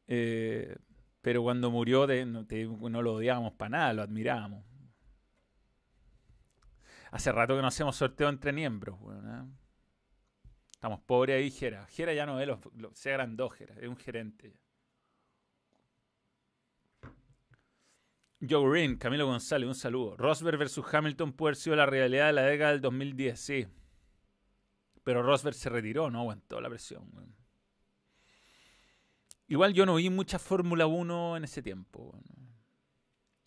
Eh, pero cuando murió no, lo odiábamos para nada, lo admirábamos. Hace rato que no hacemos sorteo entre miembros. ¿eh? Estamos pobres ahí, Jera. Jera ya no es, los, se agrandó Jera, es un gerente. Joe Green, Camilo González, un saludo. Rosberg versus Hamilton puede haber sido la realidad de la década del 2010, sí. Pero Rosberg se retiró, no aguantó la presión. Igual yo no vi mucha Fórmula 1 en ese tiempo.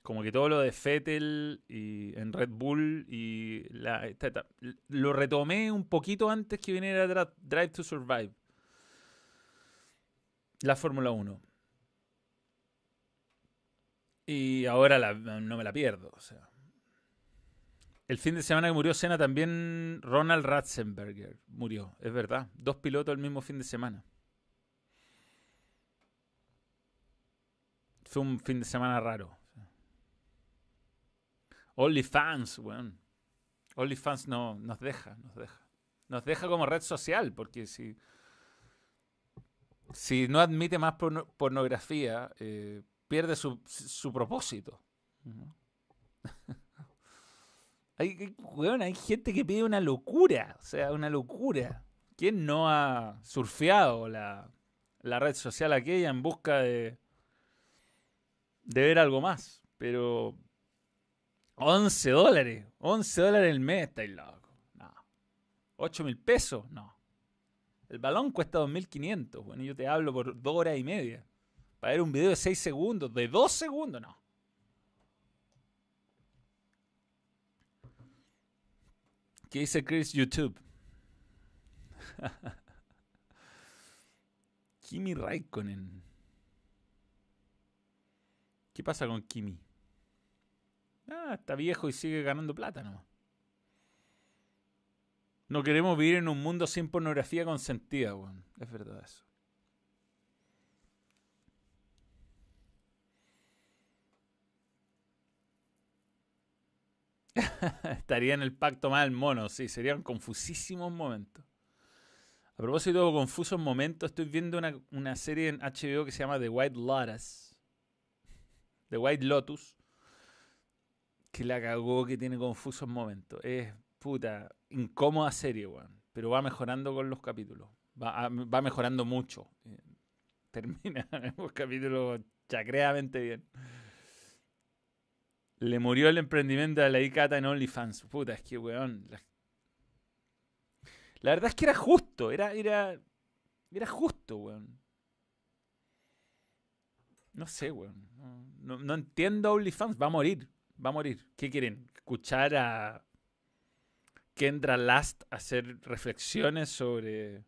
Como que todo lo de Fettel y en Red Bull y la, lo retomé un poquito antes que viniera Drive to Survive. La Fórmula 1. Y ahora no me la pierdo. El fin de semana que murió Senna también Ronald Ratzenberger murió, es verdad. Dos pilotos el mismo fin de semana. Fue un fin de semana raro. OnlyFans, weón. OnlyFans no, nos deja, nos deja. Nos deja como red social, porque si, si no admite más pornografía, eh, pierde su, propósito. hay, hay gente que pide una locura, o sea, una locura. ¿Quién no ha surfeado la, la red social aquella en busca de, de ver algo más. Pero 11 dólares, 11 dólares el mes, estáis loco. No. 8 mil pesos, no. El balón cuesta 2.500, bueno, yo te hablo por dos horas y media. Para ver un video de 6 segundos, de 2 segundos, no. ¿Qué dice Chris YouTube? Kimi Raikkonen. ¿Qué pasa con Kimi? Ah, está viejo y sigue ganando plata nomás. No queremos vivir en un mundo sin pornografía consentida, weón. Es verdad eso. Estaría en el pacto el mono, sí, serían confusísimos momentos. A propósito de confusos momentos, estoy viendo una, una serie en HBO que se llama The White Lotus The White Lotus, que la cagó, que tiene confusos momentos. Es puta, incómoda serie, weón. Pero va mejorando con los capítulos. Va, va mejorando mucho. Eh, termina los capítulos chacreadamente bien. Le murió el emprendimiento de la Icata en OnlyFans. Puta, es que, weón. La... verdad es que era justo. Era, era, era justo, weón. No sé, weón. No, no, entiendo OnlyFans. Va a morir. Va a morir. ¿Qué quieren? ¿Escuchar a Kendra Last hacer reflexiones sobre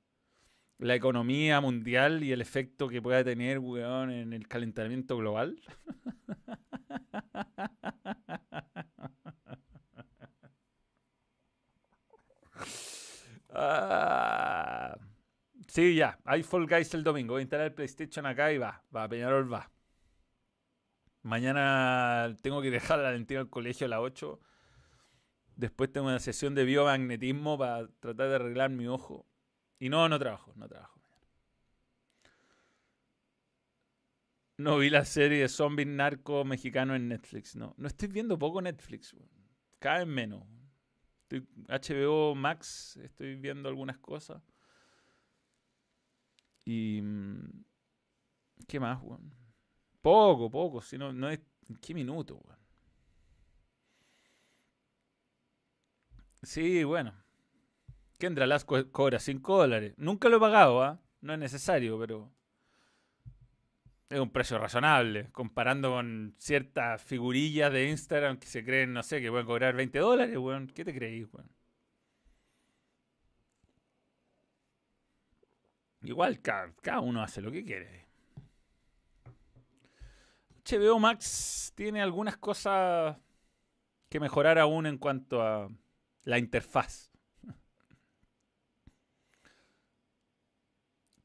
la economía mundial y el efecto que pueda tener, weón, en el calentamiento global? ah. Sí, ya. Hay Fall Guys el domingo. Voy a instalar el PlayStation acá y va. Va, Peñarol va. Mañana tengo que dejar la Valentina al colegio a las 8. Después tengo una sesión de biomagnetismo para tratar de arreglar mi ojo. Y no, no trabajo, no trabajo. No vi la serie de zombies narco mexicano en Netflix, no. No estoy viendo poco Netflix, cada vez menos. HBO Max, estoy viendo algunas cosas. Y. Mm, ¿Qué más, weón? Poco, poco. Si no, no es. ¿En qué minuto, weón? Sí, bueno. Kendra Las cobra 5 dólares. Nunca lo he pagado, ¿ah? No es necesario, pero. Es un precio razonable. Comparando con ciertas figurillas de Instagram que se creen, no sé, que pueden cobrar 20 dólares, weón. ¿Qué te creís, weón? Igual cada, uno hace lo que quiere. HBO Max tiene algunas cosas que mejorar aún en cuanto a la interfaz.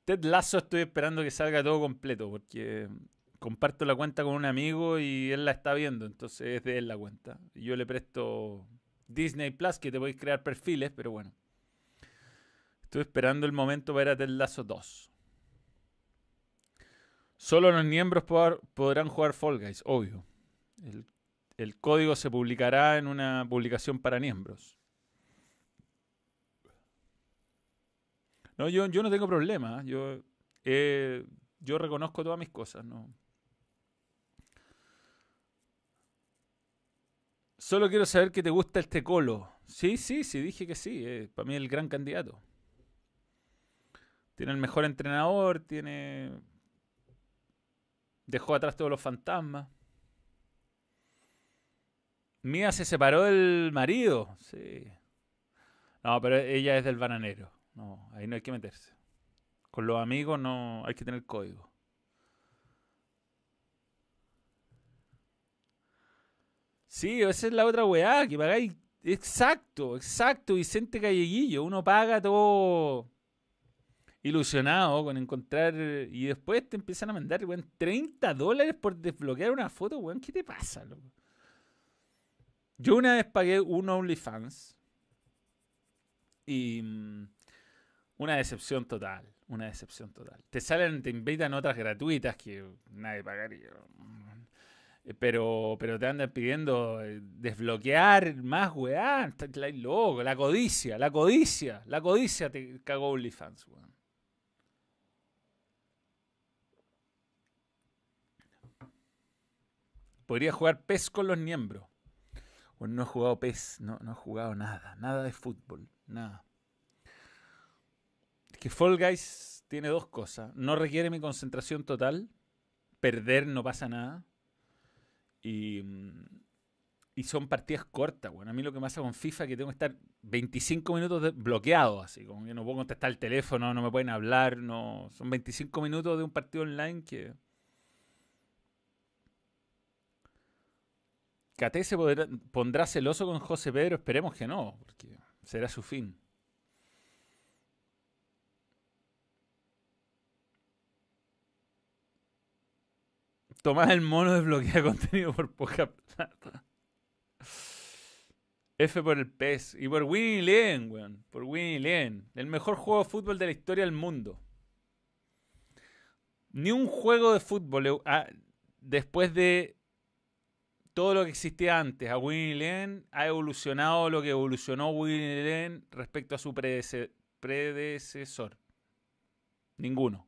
Ted Lasso estoy esperando que salga todo completo porque comparto la cuenta con un amigo y él la está viendo, entonces es de él la cuenta. Yo le presto Disney Plus que te podéis crear perfiles, pero bueno. Estoy esperando el momento para a Lazo 2. Solo los miembros podrán jugar Fall Guys, obvio. El, código se publicará en una publicación para miembros. No, yo, yo no tengo problema. Yo, yo reconozco todas mis cosas. No. Solo quiero saber que te gusta este colo. Sí, sí, sí, dije que sí. para mí es el gran candidato. Tiene el mejor entrenador, tiene. Dejó atrás todos los fantasmas. Mía se separó del marido. Sí. No, pero ella es del bananero. No, ahí no hay que meterse. Con los amigos no hay que tener código. Sí, esa es la otra weá, que pagáis. Exacto, exacto, Vicente Calleguillo. Uno paga todo ilusionado con encontrar. Y después te empiezan a mandar, weón, 30 dólares por desbloquear una foto, weón. ¿Qué te pasa, loco? Yo una vez pagué un OnlyFans. Y. Una decepción total. Una decepción total. Te salen, te invitan otras gratuitas que nadie pagaría. Pero, pero te andan pidiendo eh, desbloquear más. Está loco. La codicia, la codicia, la codicia te cagó OnlyFans, weón. Podría jugar PES con los miembros. Bueno, no he jugado PES, no, no he jugado nada, nada de fútbol, nada. Que Fall Guys tiene dos cosas. No requiere mi concentración total. Perder no pasa nada. Y, y son partidas cortas, bueno. A mí lo que me pasa con FIFA es que tengo que estar 25 minutos bloqueado, así, como que no puedo contestar el teléfono, no me pueden hablar, no. Son 25 minutos de un partido online que ¿Cate se pondrá celoso con José Pedro? Esperemos que no, porque será su fin. Tomás el mono desbloquea contenido por poca plata. F por el pez. Y por Winnie Len, weón. Por Winnie Len. El mejor juego de fútbol de la historia del mundo. Ni un juego de fútbol ah, después de todo lo que existía antes a Winnie Len ha evolucionado lo que evolucionó Winnie Len respecto a su predecesor. Ninguno.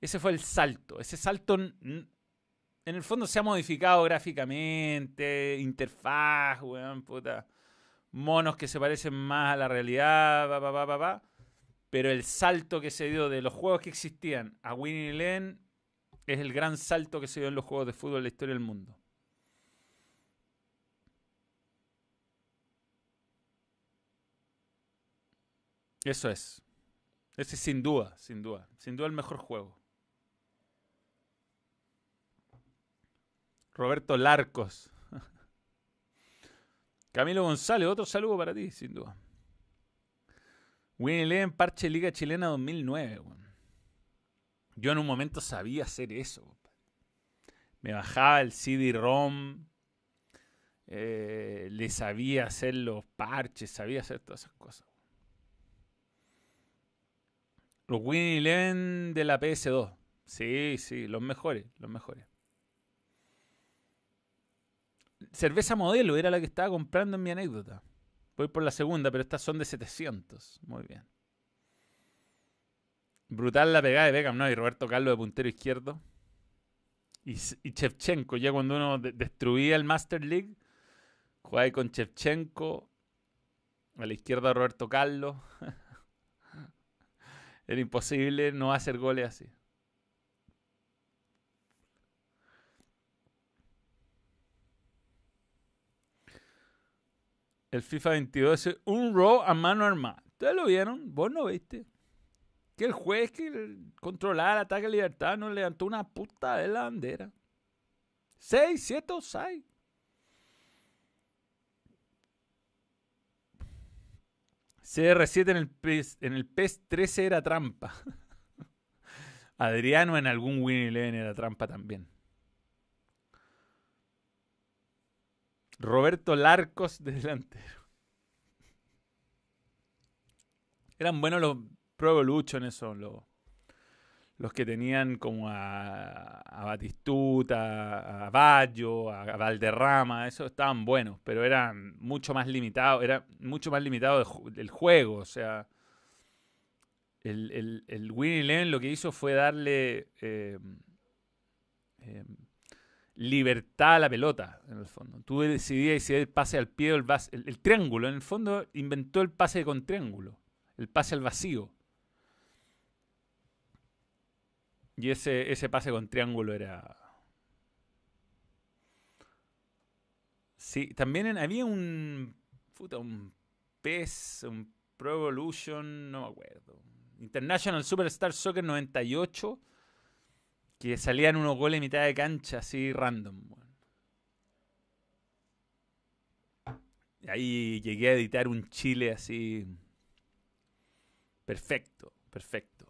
Ese fue el salto. Ese salto en el fondo se ha modificado gráficamente, interfaz, weón, puta. Monos que se parecen más a la realidad, va, va, va, va, Pero el salto que se dio de los juegos que existían a Winnie Len es el gran salto que se dio en los juegos de fútbol de la historia del mundo. Eso es. Ese es sin duda, sin duda. Sin duda el mejor juego. Roberto Larcos. Camilo González, otro saludo para ti, sin duda. Winnie en Parche Liga Chilena 2009. Yo en un momento sabía hacer eso. Me bajaba el CD-ROM. Eh, le sabía hacer los parches, sabía hacer todas esas cosas. Los Winnie Eleven de la PS2. Sí, sí, los mejores, los mejores. Cerveza modelo era la que estaba comprando en mi anécdota. Voy por la segunda, pero estas son de 700. Muy bien. Brutal la pegada de Beckham, ¿no? Y Roberto Carlos de puntero izquierdo. Y, Chevchenko, ya cuando uno destruía el Master League, jugaba con Chevchenko. A la izquierda Roberto Carlos. Era imposible no hacer goles así. El FIFA 22 es un row a mano armada. ¿Ustedes lo vieron? ¿Vos no viste? Que el juez que controlaba el ataque de libertad no levantó una puta de la bandera. 6, 7 o 6. CR7 en el PES, en el PES 13 era trampa. Adriano en algún Win Eleven era trampa también. Roberto Larcos de delantero. Eran buenos los Pro Evolution, eso, los, los que tenían como a, Batistuta, a Bayo, a, Valderrama, eso estaban buenos, pero eran mucho más limitados, era mucho más limitado el, juego, o sea, el, el, el Winnie Eleven lo que hizo fue darle eh, eh, libertad a la pelota, en el fondo. Tú decidías si el pase al pie o el, el, triángulo. En el fondo inventó el pase con triángulo, el pase al vacío. Y ese, ese pase con triángulo era... Sí, también había un... Puta, un PES, un Pro Evolution, no me acuerdo. International Superstar Soccer 98 que salían unos goles en mitad de cancha así random. Y ahí llegué a editar un Chile así. Perfecto, perfecto.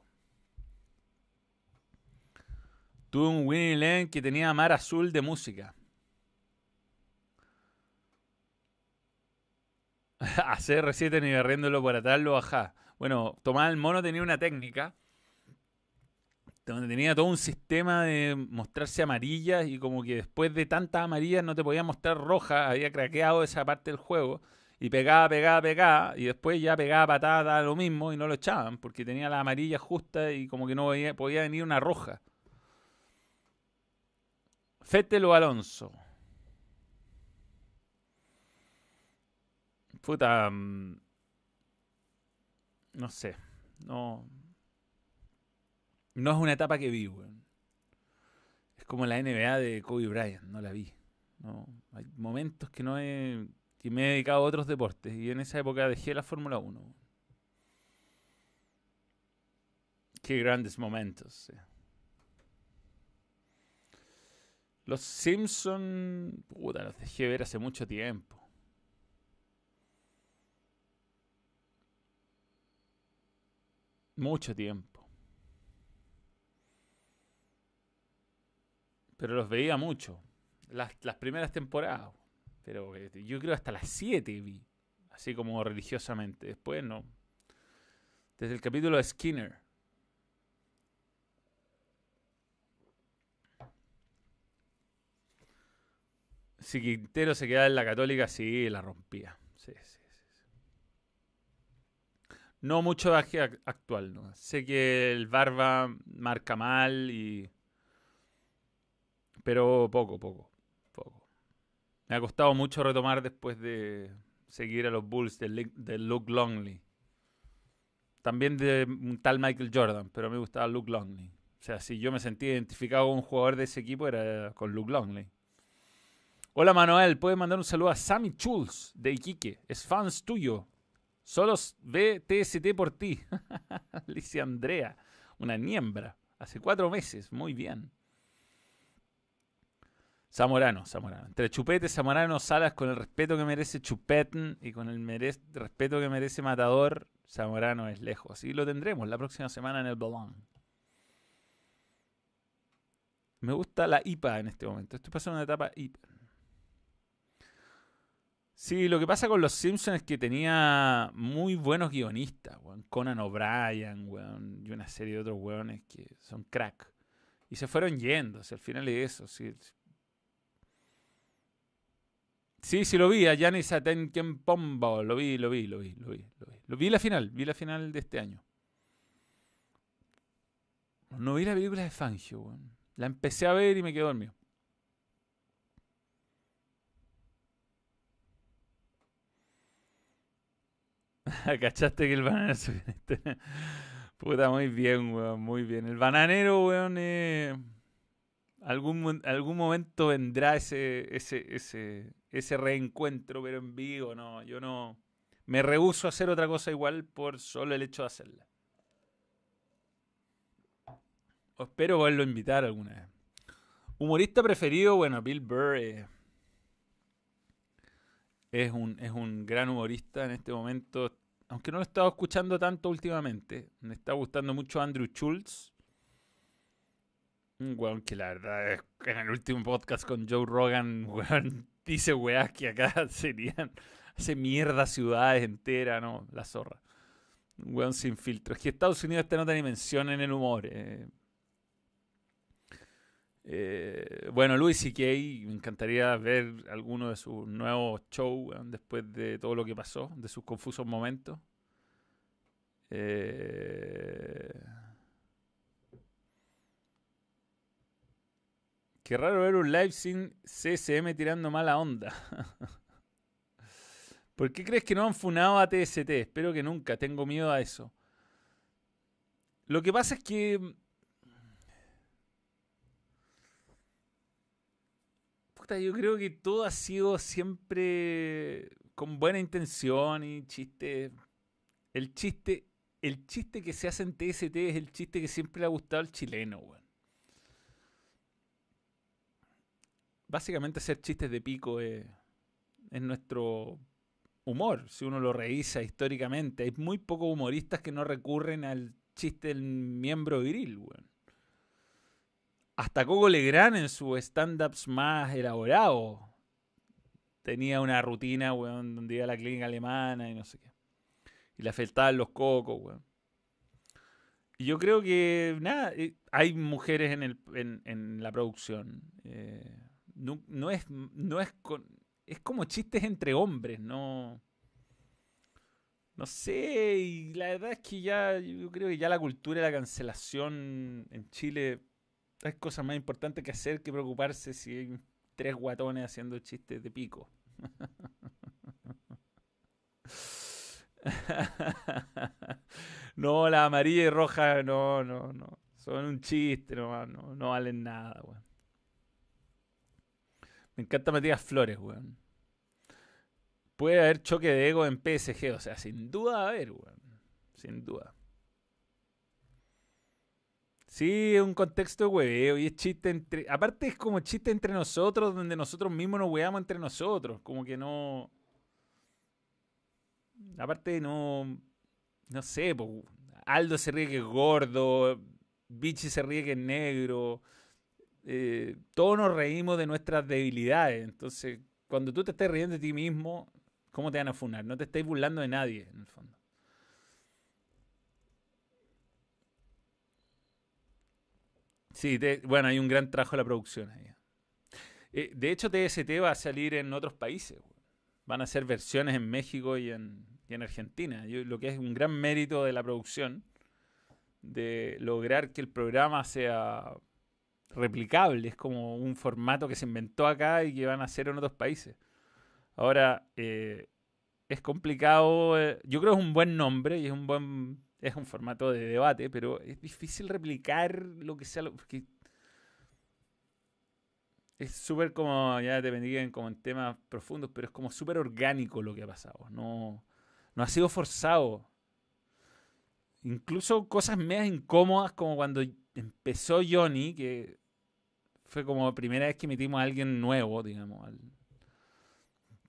Tuve un Winnie Lane que tenía mar azul de música. A CR7 ni barriéndolo por atrás lo bajá. Bueno, Tomás el Mono tenía una técnica donde tenía todo un sistema de mostrarse amarillas y como que después de tantas amarillas no te podía mostrar roja, había craqueado esa parte del juego y pegaba, pegaba, pegaba y después ya pegaba patada lo mismo y no lo echaban porque tenía la amarilla justa y como que no podía, venir una roja. Fettel o Alonso. Puta. Mm, no sé. No, no es una etapa que vi, weón. Es como la NBA de Kobe Bryant, no la vi. No, hay momentos que no he. que me he dedicado a otros deportes. Y en esa época dejé la Fórmula 1. Qué grandes momentos. Los Simpson, puta, los dejé ver hace mucho tiempo. Mucho tiempo. Pero los veía mucho. Las, primeras temporadas. Pero eh, yo creo hasta las 7 vi. Así como religiosamente. Después no. Desde el capítulo de Skinner. si Quintero se quedaba en la Católica, sí, la rompía. Sí, sí, sí. No mucho baje actual, ¿no? Sé que el Barba marca mal y... Pero poco, poco, poco. Me ha costado mucho retomar después de seguir a los Bulls de, Luke Longley. También de un tal Michael Jordan, pero me gustaba Luke Longley. O sea, si yo me sentía identificado con un jugador de ese equipo era con Luke Longley. Hola Manuel, puedes mandar un saludo a Sammy Chulz de Iquique. Es fans tuyo. Solo ve TST por ti. Alicia Andrea, una niembra. Hace cuatro meses, muy bien. Zamorano, Zamorano. Entre Chupete, Zamorano, Salas, con el respeto que merece Chupeten y con el respeto que merece Matador, Zamorano es lejos. Y lo tendremos la próxima semana en el Balón. Me gusta la IPA en este momento. Estoy pasando una etapa IPA. Sí, lo que pasa con los Simpsons es que tenía muy buenos guionistas, Conan O'Brien, y una serie de otros weones que son crack. Y se fueron yendo, al final es eso. Sí, sí lo vi, a Janis Pombo, lo vi, lo vi, lo vi, lo vi, lo vi. Lo vi la final, vi la final de este año. No vi la película de Fangio, weón. La empecé a ver y me quedé dormido. ¿Cachaste que el bananero Puta, muy bien, weón, muy bien. El bananero, weón, eh, algún, algún momento vendrá ese, ese, ese reencuentro, pero en vivo, no. Yo no. Me rehuso a hacer otra cosa igual por solo el hecho de hacerla. espero volverlo a invitar alguna vez. Humorista preferido, bueno, Bill Burr eh, es, un, es un gran humorista en este momento. Aunque no lo he estado escuchando tanto últimamente. Me está gustando mucho Andrew Schultz. Un weón que la verdad es que en el último podcast con Joe Rogan, weón, dice weas que acá serían. Hace mierda ciudades enteras, ¿no? La zorra. Un weón sin filtro. Es que Estados Unidos está en otra dimensión en el humor. Eh. Eh, bueno, Luis y Kay, me encantaría ver alguno de sus nuevos shows después de todo lo que pasó, de sus confusos momentos. Eh, qué raro ver un live sin CSM tirando mala onda. ¿Por qué crees que no han funado a TST? Espero que nunca, tengo miedo a eso. Lo que pasa es que yo creo que todo ha sido siempre con buena intención y chiste. El chiste, el chiste que se hace en TST es el chiste que siempre le ha gustado al chileno, weón. Básicamente hacer chistes de pico es, es nuestro humor, si uno lo revisa históricamente. Hay muy pocos humoristas que no recurren al chiste del miembro viril, weón hasta Coco Legrand en sus stand-ups más elaborados tenía una rutina, weón, donde iba a la clínica alemana y no sé qué. Y le afectaban los cocos, weón. Y yo creo que, nada, eh, hay mujeres en, el, la producción. Eh, no, es, no es, es como chistes entre hombres, no... No sé, y la verdad es que ya, yo creo que ya la cultura de la cancelación en Chile hay cosas más importantes que hacer que preocuparse si hay tres guatones haciendo chistes de pico. no, la amarilla y roja no, no, no. Son un chiste no, no valen nada, weón. Me encanta Matías Flores, weón. Puede haber choque de ego en PSG, o sea, sin duda va a haber, weón. Sin duda. Sí, es un contexto de hueveo y es chiste entre. Aparte, es como chiste entre nosotros, donde nosotros mismos nos hueamos entre nosotros. Como que no. Aparte, no. No sé, Aldo se ríe que es gordo, Bichi se ríe que es negro. Eh, todos nos reímos de nuestras debilidades. Entonces, cuando tú te estés riendo de ti mismo, ¿cómo te van a funar? No te estáis burlando de nadie, en el fondo. Sí, bueno, hay un gran trabajo de la producción ahí. Eh, de hecho, TST va a salir en otros países. Van a hacer versiones en México y en, en Argentina. lo que es un gran mérito de la producción, de lograr que el programa sea replicable. Es como un formato que se inventó acá y que van a hacer en otros países. Ahora, eh, es complicado. Eh, yo creo que es un buen nombre y es un buen. Es un formato de debate, pero es difícil replicar lo que sea. Lo, es súper como, ya te bendigan como en temas profundos, pero es como súper orgánico lo que ha pasado. No, no ha sido forzado. Incluso cosas medias incómodas como cuando empezó Johnny, que fue como primera vez que metimos a alguien nuevo, digamos.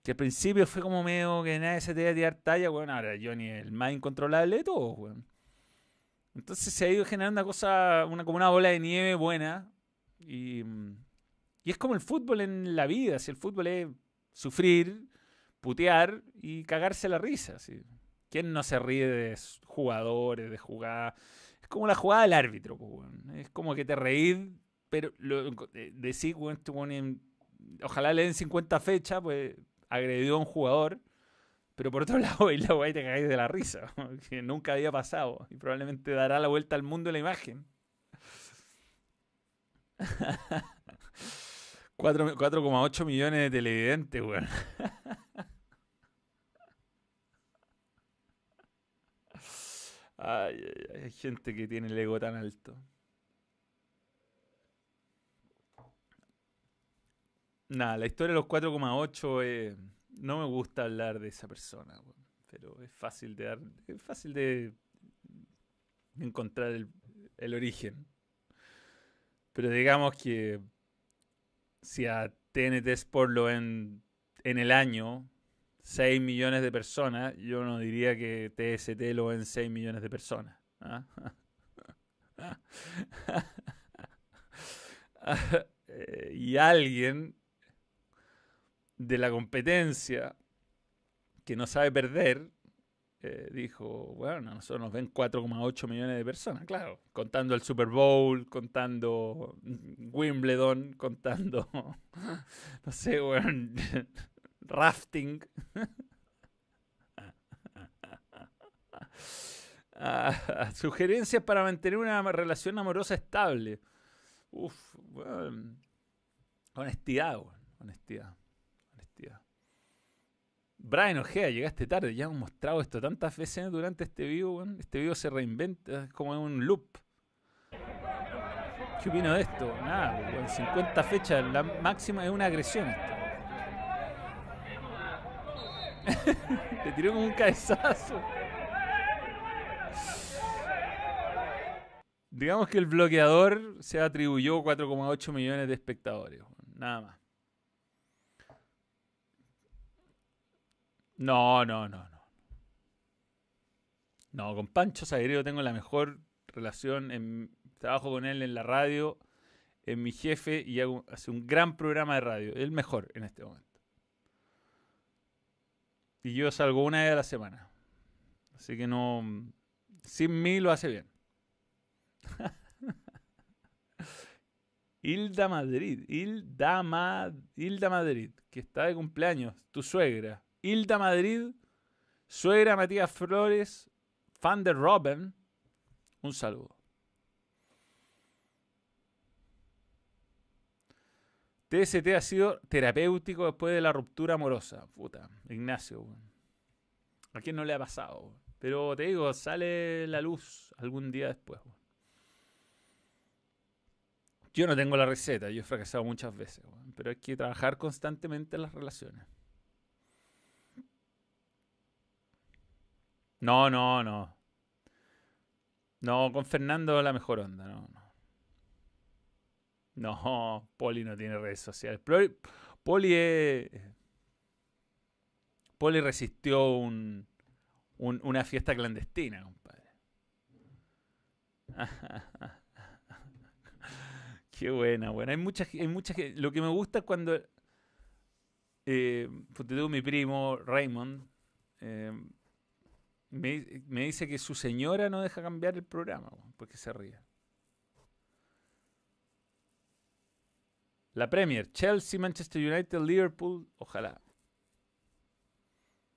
que al principio fue como medio que nadie se te iba a tirar talla, bueno, ahora Johnny es el más incontrolable de todos, bueno. Entonces se ha ido generando una cosa, una, como una bola de nieve buena. Y y es como el fútbol en la vida, si el fútbol es sufrir, putear y cagarse la risa. ¿Quién no se ríe de jugadores, de jugar? Como la jugada del árbitro, es como que te reís, pero lo, decís, ojalá le den 50 fechas, pues agredió a un jugador, pero por otro lado, y te cagáis de la risa, que nunca había pasado y probablemente dará la vuelta al mundo la imagen. 4,8 millones de televidentes, weón. Ay, hay gente que tiene el ego tan alto. Nada, la historia de los 4,8 eh, no me gusta hablar de esa persona, pero es fácil de dar, es fácil de encontrar el, el origen. Pero digamos que si a TNT Sport lo ven en el año 6 millones de personas, yo no diría que TST lo ven 6 millones de personas. ¿ah? y alguien de la competencia que no sabe perder eh, dijo, bueno, nosotros nos ven 4,8 millones de personas, claro, contando el Super Bowl, contando Wimbledon, contando, no sé, bueno, rafting. Ah, sugerencias para mantener una relación amorosa estable. Uf, bueno, honestidad, honestidad. Brian Ojea, llegaste tarde, ya hemos mostrado esto tantas veces durante este video, Este video se reinventa, es como un loop. ¿Qué opino de esto? Nada, en 50 fechas, la máxima es una agresión Te tiró como un cabezazo. Digamos que el bloqueador se atribuyó 4,8 millones de espectadores. Nada más. No, no, no, no. No, con Pancho Sagredo tengo la mejor relación. En, trabajo con él en la radio, es mi jefe y hace un gran programa de radio. El mejor en este momento. Y yo salgo una vez a la semana. Así que no. Sin mí lo hace bien. Hilda Madrid. Hilda, Hilda Madrid, que está de cumpleaños. Tu suegra. Hilda Madrid, suegra Matías Flores, fan de Robin. Un saludo. TST ha sido terapéutico después de la ruptura amorosa. Puta, Ignacio. ¿A quién no le ha pasado? Pero te digo, sale la luz algún día después. Yo no tengo la receta, yo he fracasado muchas veces, pero hay que trabajar constantemente en las relaciones. No, no, no. No, con Fernando la mejor onda, no, no. No, Poli no tiene redes sociales. Poli, Poli resistió un, una fiesta clandestina, compadre. Qué buena, buena. Hay muchas, hay muchas Lo que me gusta es cuando. Eh, mi primo Raymond. Eh, me, dice que su señora no deja cambiar el programa, porque se ríe. La Premier, Chelsea, Manchester United, Liverpool, ojalá.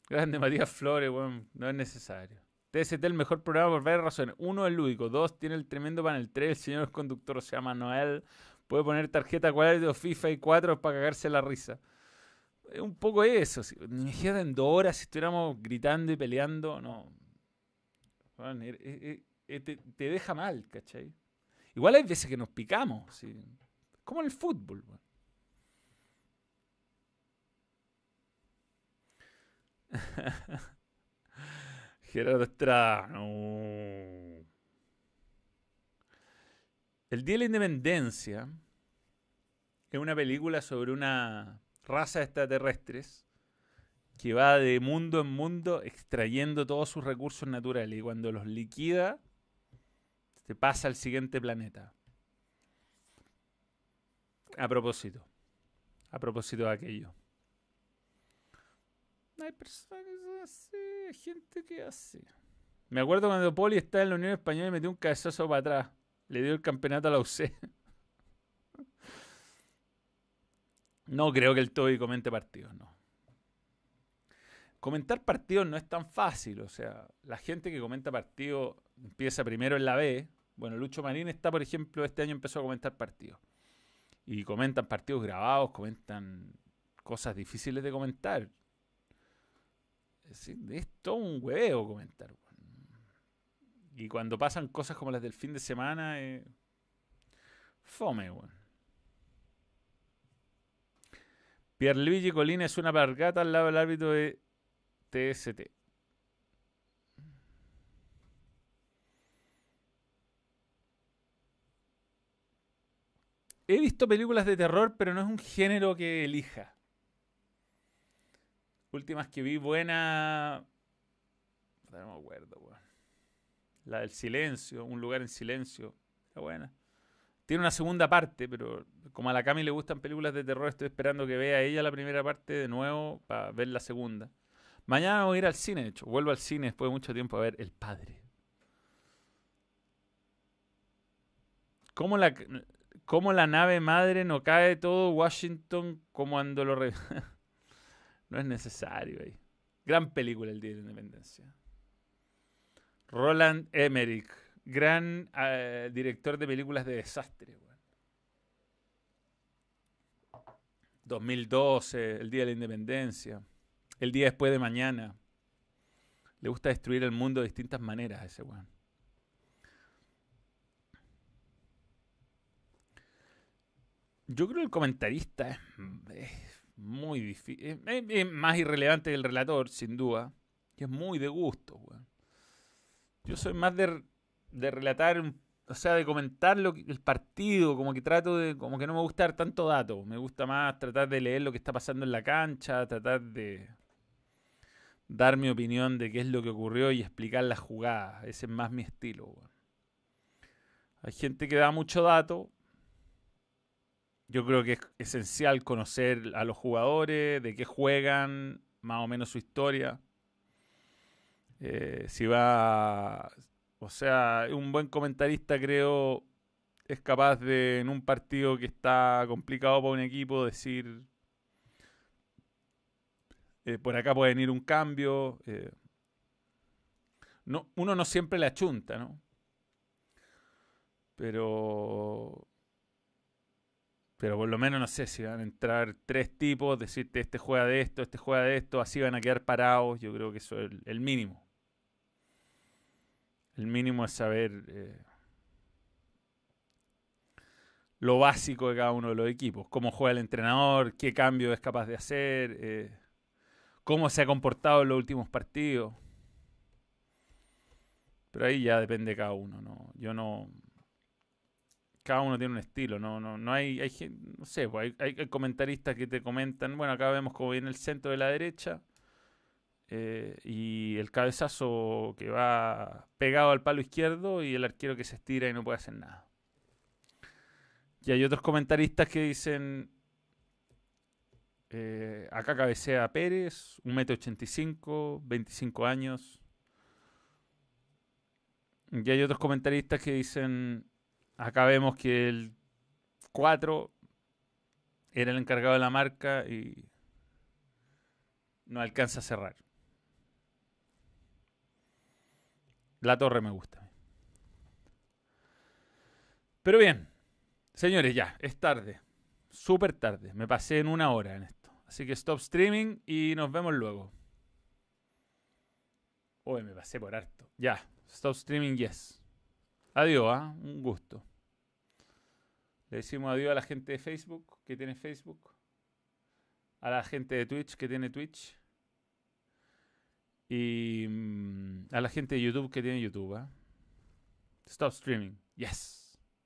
Grande Matías Flores, bueno, no es necesario. TST el mejor programa por varias razones. Uno, es lúdico. Dos, tiene el tremendo panel. Tres, el señor conductor se llama Noel. Puede poner tarjeta cuadro, FIFA y cuatro para cagarse la risa. Es un poco eso. Si, en dos horas si estuviéramos gritando y peleando, no. te, deja mal, ¿cachai? Igual hay veces que nos picamos. ¿sí? Como en el fútbol. Gerardo Estrada. El Día de la Independencia es una película sobre una raza de extraterrestres que va de mundo en mundo extrayendo todos sus recursos naturales y cuando los liquida se pasa al siguiente planeta. A propósito, a propósito de aquello. Hay personas así, gente que hace. Me acuerdo cuando Poli estaba en la Unión Española y metió un cabezazo para atrás. Le dio el campeonato a la UC. no creo que el Toby comente partidos, no. Comentar partidos no es tan fácil. O sea, la gente que comenta partidos empieza primero en la B. Bueno, Lucho Marín está, por ejemplo, este año empezó a comentar partidos. Y comentan partidos grabados, comentan cosas difíciles de comentar. Es, todo un huevo comentar. Y cuando pasan cosas como las del fin de semana, eh, fome, weón. Pierluigi Colina es una pargata al lado del árbitro de TST. He visto películas de terror, pero no es un género que elija. Últimas que vi buena. No me acuerdo, weón. La del silencio, un lugar en silencio. Está buena. Tiene una segunda parte, pero como a la Cami le gustan películas de terror, estoy esperando que vea ella la primera parte de nuevo para ver la segunda. Mañana voy a ir al cine, de hecho. Vuelvo al cine después de mucho tiempo a ver El Padre. ¿Cómo la, cómo la nave madre no cae todo Washington como cuando lo... No es necesario ahí. Gran película el Día de la Independencia. Roland Emmerich, gran eh, director de películas de desastre. 2012, el Día de la Independencia, el día después de mañana. Le gusta destruir el mundo de distintas maneras a ese weón. Yo creo que el comentarista es muy difícil. Es, más irrelevante que el relator, sin duda. Y es muy de gusto, Yo soy más de, relatar, o sea, de comentar lo el partido, como que trato de, como que no me gusta dar tanto dato. Me gusta más tratar de leer lo que está pasando en la cancha, tratar de dar mi opinión de qué es lo que ocurrió y explicar la jugada. Ese es más mi estilo, Hay gente que da mucho dato, yo creo que es esencial conocer a los jugadores, de qué juegan, más o menos su historia. Eh, si va, o sea, un buen comentarista creo es capaz de en un partido que está complicado para un equipo decir eh, por acá puede venir un cambio. Eh, no, uno no siempre le achunta, ¿no? Pero pero por lo menos no sé si van a entrar tres tipos, decirte este juega de esto, este juega de esto, así van a quedar parados. Yo creo que eso es el, mínimo. El mínimo es saber eh, lo básico de cada uno de los equipos. Cómo juega el entrenador, qué cambio es capaz de hacer, eh, cómo se ha comportado en los últimos partidos. Pero ahí ya depende de cada uno. ¿no? Yo no, cada uno tiene un estilo, no, no, no hay, hay no sé, pues, hay, hay, comentaristas que te comentan, bueno, acá vemos como viene el centro de la derecha eh, y el cabezazo que va pegado al palo izquierdo y el arquero que se estira y no puede hacer nada. Y hay otros comentaristas que dicen, eh, acá cabecea Pérez, 1,85m, 25 años. Y hay otros comentaristas que dicen, Acá vemos que el 4 era el encargado de la marca y no alcanza a cerrar. La torre me gusta. Pero bien, señores, ya, es tarde. Súper tarde. Me pasé en una hora en esto. Así que stop streaming y nos vemos luego. Uy, me pasé por harto. Ya, stop streaming, yes. Adiós, ¿ah? un gusto. Le decimos adiós a la gente de Facebook que tiene Facebook. A la gente de Twitch que tiene Twitch. Y mm, a la gente de YouTube que tiene YouTube. ¿ah? Stop streaming. Yes.